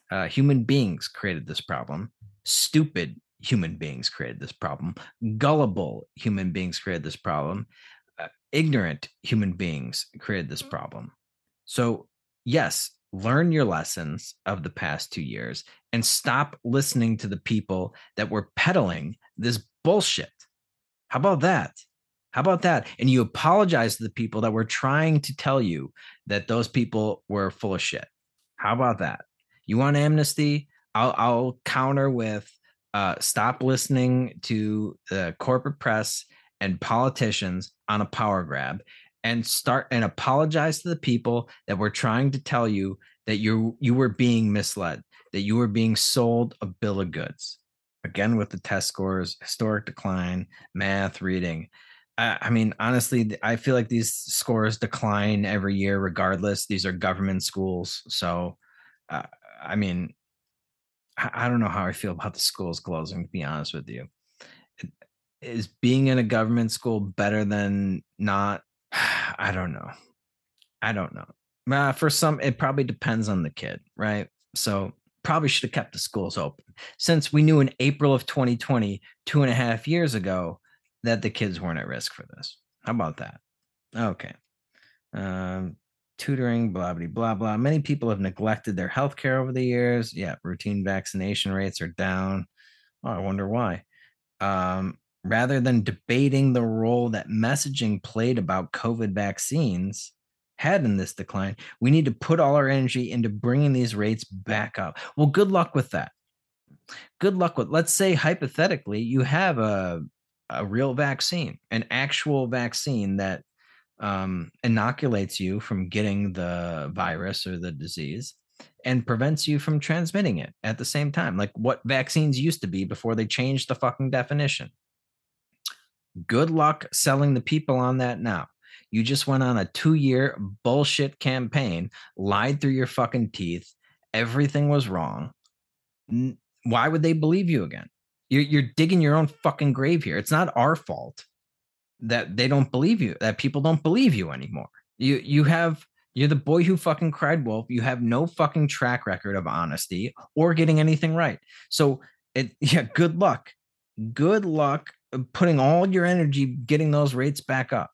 Uh, human beings created this problem. Stupid human beings created this problem. Gullible human beings created this problem. Uh, ignorant human beings created this problem. So, yes, learn your lessons of the past two years and stop listening to the people that were peddling this bullshit. How about that? How about that? And you apologize to the people that were trying to tell you that those people were full of shit. How about that? You want amnesty? I'll, I'll counter with uh, stop listening to the corporate press and politicians on a power grab and start and apologize to the people that were trying to tell you that you you were being misled, that you were being sold a bill of goods. Again, with the test scores, historic decline, math, reading. I, I mean, honestly, I feel like these scores decline every year, regardless. These are government schools, so uh, I mean, I, I don't know how I feel about the schools closing. To be honest with you, is being in a government school better than not? I don't know. I don't know. Uh, for some, it probably depends on the kid, right? So probably should have kept the schools open since we knew in April of 2020, two and a half years ago, that the kids weren't at risk for this. How about that? Okay. Um, tutoring, blah, blah, blah, blah. Many people have neglected their health care over the years. Yeah, routine vaccination rates are down. Oh, I wonder why. Um, rather than debating the role that messaging played about COVID vaccines, had in this decline. We need to put all our energy into bringing these rates back up. Well, good luck with that. Good luck with, let's say, hypothetically, you have a, a real vaccine, an actual vaccine that um, inoculates you from getting the virus or the disease and prevents you from transmitting it at the same time, like what vaccines used to be before they changed the fucking definition. Good luck selling the people on that now. You just went on a two year bullshit campaign, lied through your fucking teeth. Everything was wrong. Why would they believe you again? You're, you're digging your own fucking grave here. It's not our fault that they don't believe you, that people don't believe you anymore. You you have you're the boy who fucking cried wolf. You have no fucking track record of honesty or getting anything right. So it yeah, good luck. Good luck putting all your energy getting those rates back up.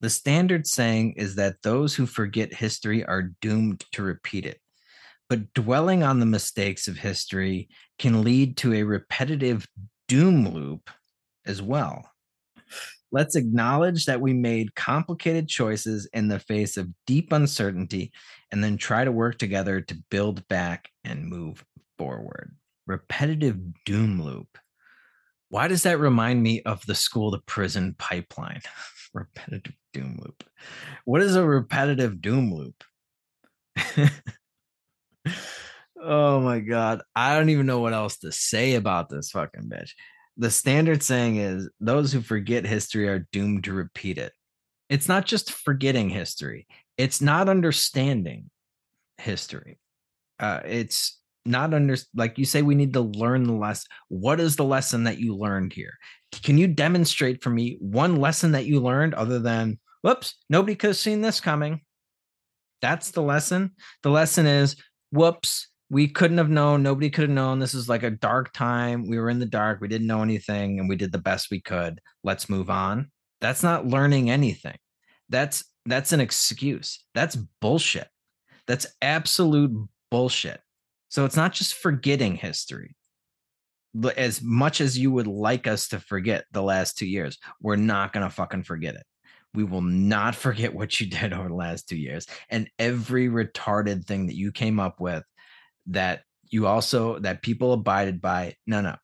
The standard saying is that those who forget history are doomed to repeat it. But dwelling on the mistakes of history can lead to a repetitive doom loop as well. Let's acknowledge that we made complicated choices in the face of deep uncertainty and then try to work together to build back and move forward. Repetitive doom loop. Why does that remind me of the school to prison pipeline? repetitive doom loop. What is a repetitive doom loop? oh my god. I don't even know what else to say about this fucking bitch. The standard saying is those who forget history are doomed to repeat it. It's not just forgetting history. It's not understanding history. Uh, it's not under like you say we need to learn the lesson what is the lesson that you learned here? Can you demonstrate for me one lesson that you learned other than whoops nobody could have seen this coming. That's the lesson. The lesson is whoops we couldn't have known nobody could have known. This is like a dark time. We were in the dark. We didn't know anything and we did the best we could. Let's move on. That's not learning anything. That's that's an excuse. That's bullshit. That's absolute bullshit so it's not just forgetting history. As much as you would like us to forget the last two years, we're not going to fucking forget it. We will not forget what you did over the last two years and every retarded thing that you came up with that you also, that people abided by. No, no,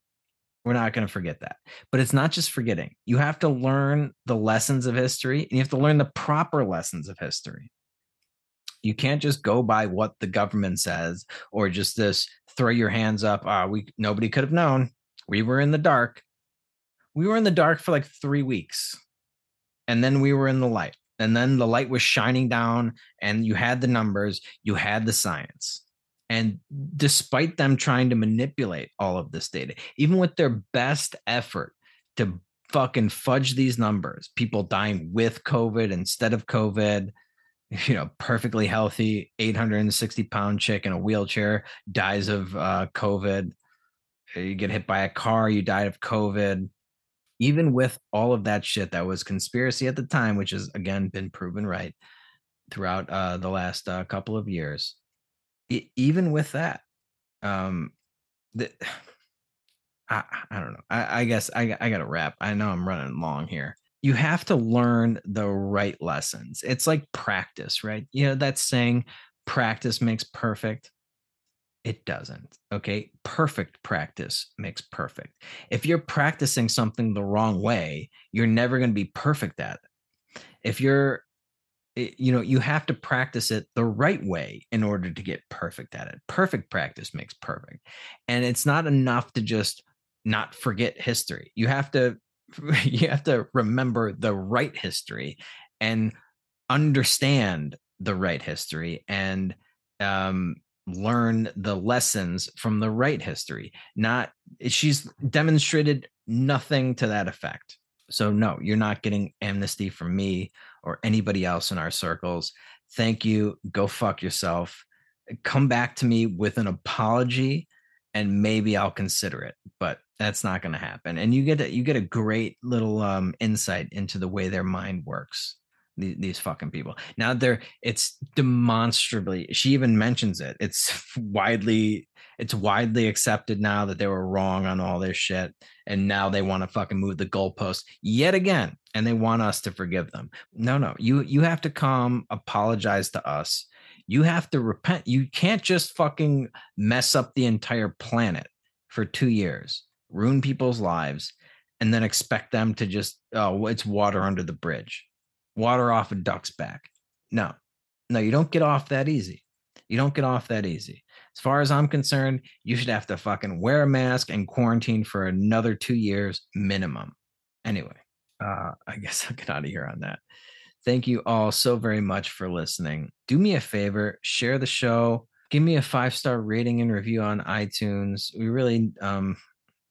we're not going to forget that. But it's not just forgetting. You have to learn the lessons of history and you have to learn the proper lessons of history. You can't just go by what the government says or just this throw your hands up. Ah, we nobody could have known. We were in the dark. We were in the dark for like three weeks. And then we were in the light. And then the light was shining down, and you had the numbers, you had the science. And despite them trying to manipulate all of this data, even with their best effort to fucking fudge these numbers, people dying with COVID instead of COVID, you know, perfectly healthy, 860 pound chick in a wheelchair dies of uh, COVID. You get hit by a car, you died of COVID. Even with all of that shit that was conspiracy at the time, which has again been proven right throughout uh, the last uh, couple of years, it, even with that, um, the, I, I don't know. I, I guess I, I got to wrap. I know I'm running long here you have to learn the right lessons. It's like practice, right? You know, that saying, practice makes perfect. It doesn't. Okay. Perfect practice makes perfect. If you're practicing something the wrong way, you're never going to be perfect at it. If you're, eh, you know, you have to practice it the right way in order to get perfect at it. Perfect practice makes perfect. And it's not enough to just not forget history. You have to you have to remember the right history and understand the right history and um, learn the lessons from the right history. Not she's demonstrated nothing to that effect. So no, you're not getting amnesty from me or anybody else in our circles. Thank you. Go fuck yourself. come back to me with an apology and maybe I'll consider it. But that's not going to happen. And you get a, you get a great little um, insight into the way their mind works. These, these fucking people. Now they're it's demonstrably. She even mentions it. It's widely it's widely accepted now that they were wrong on all this shit, and now they want to fucking move the goalpost yet again, and they want us to forgive them. No, no, you you have to come apologize to us. You have to repent. You can't just fucking mess up the entire planet for two years ruin people's lives, and then expect them to just, oh, it's water under the bridge, water off a duck's back. No, no, you don't get off that easy. You don't get off that easy. As far as I'm concerned, you should have to fucking wear a mask and quarantine for another two years minimum. Anyway, uh, I guess I'll get out of here on that. Thank you all so very much for listening. Do me a favor, share the show, give me a five star rating and review on iTunes. We really um,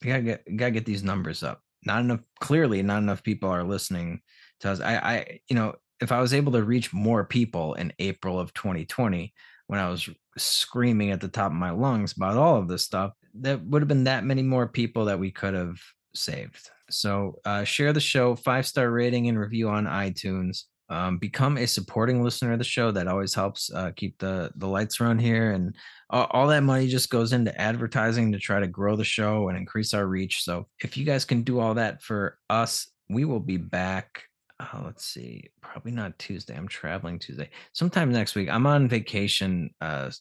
we gotta get gotta get these numbers up. Not enough. Clearly, not enough people are listening to us. I, I, you know, if I was able to reach more people in April of 2020, when I was screaming at the top of my lungs about all of this stuff, that would have been that many more people that we could have saved. So uh, share the show, five star rating and review on iTunes. Um, become a supporting listener of the show. That always helps uh, keep the the lights around here and all, all that money just goes into advertising to try to grow the show and increase our reach. So if you guys can do all that for us, we will be back. Uh, let's see, probably not Tuesday. I'm traveling Tuesday. Sometime next week. I'm on vacation uh,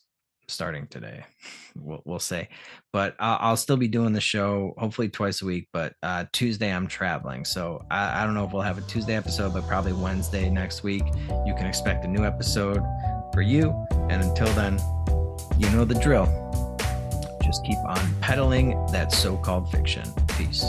starting today. We'll, we'll say, but I'll, I'll, still be doing the show hopefully twice a week. But uh, Tuesday I'm traveling, so I, I don't know if we'll have a Tuesday episode, but probably Wednesday next week. You can expect a new episode for you. And until then, you know the drill. Just keep on peddling that so called fiction. Peace.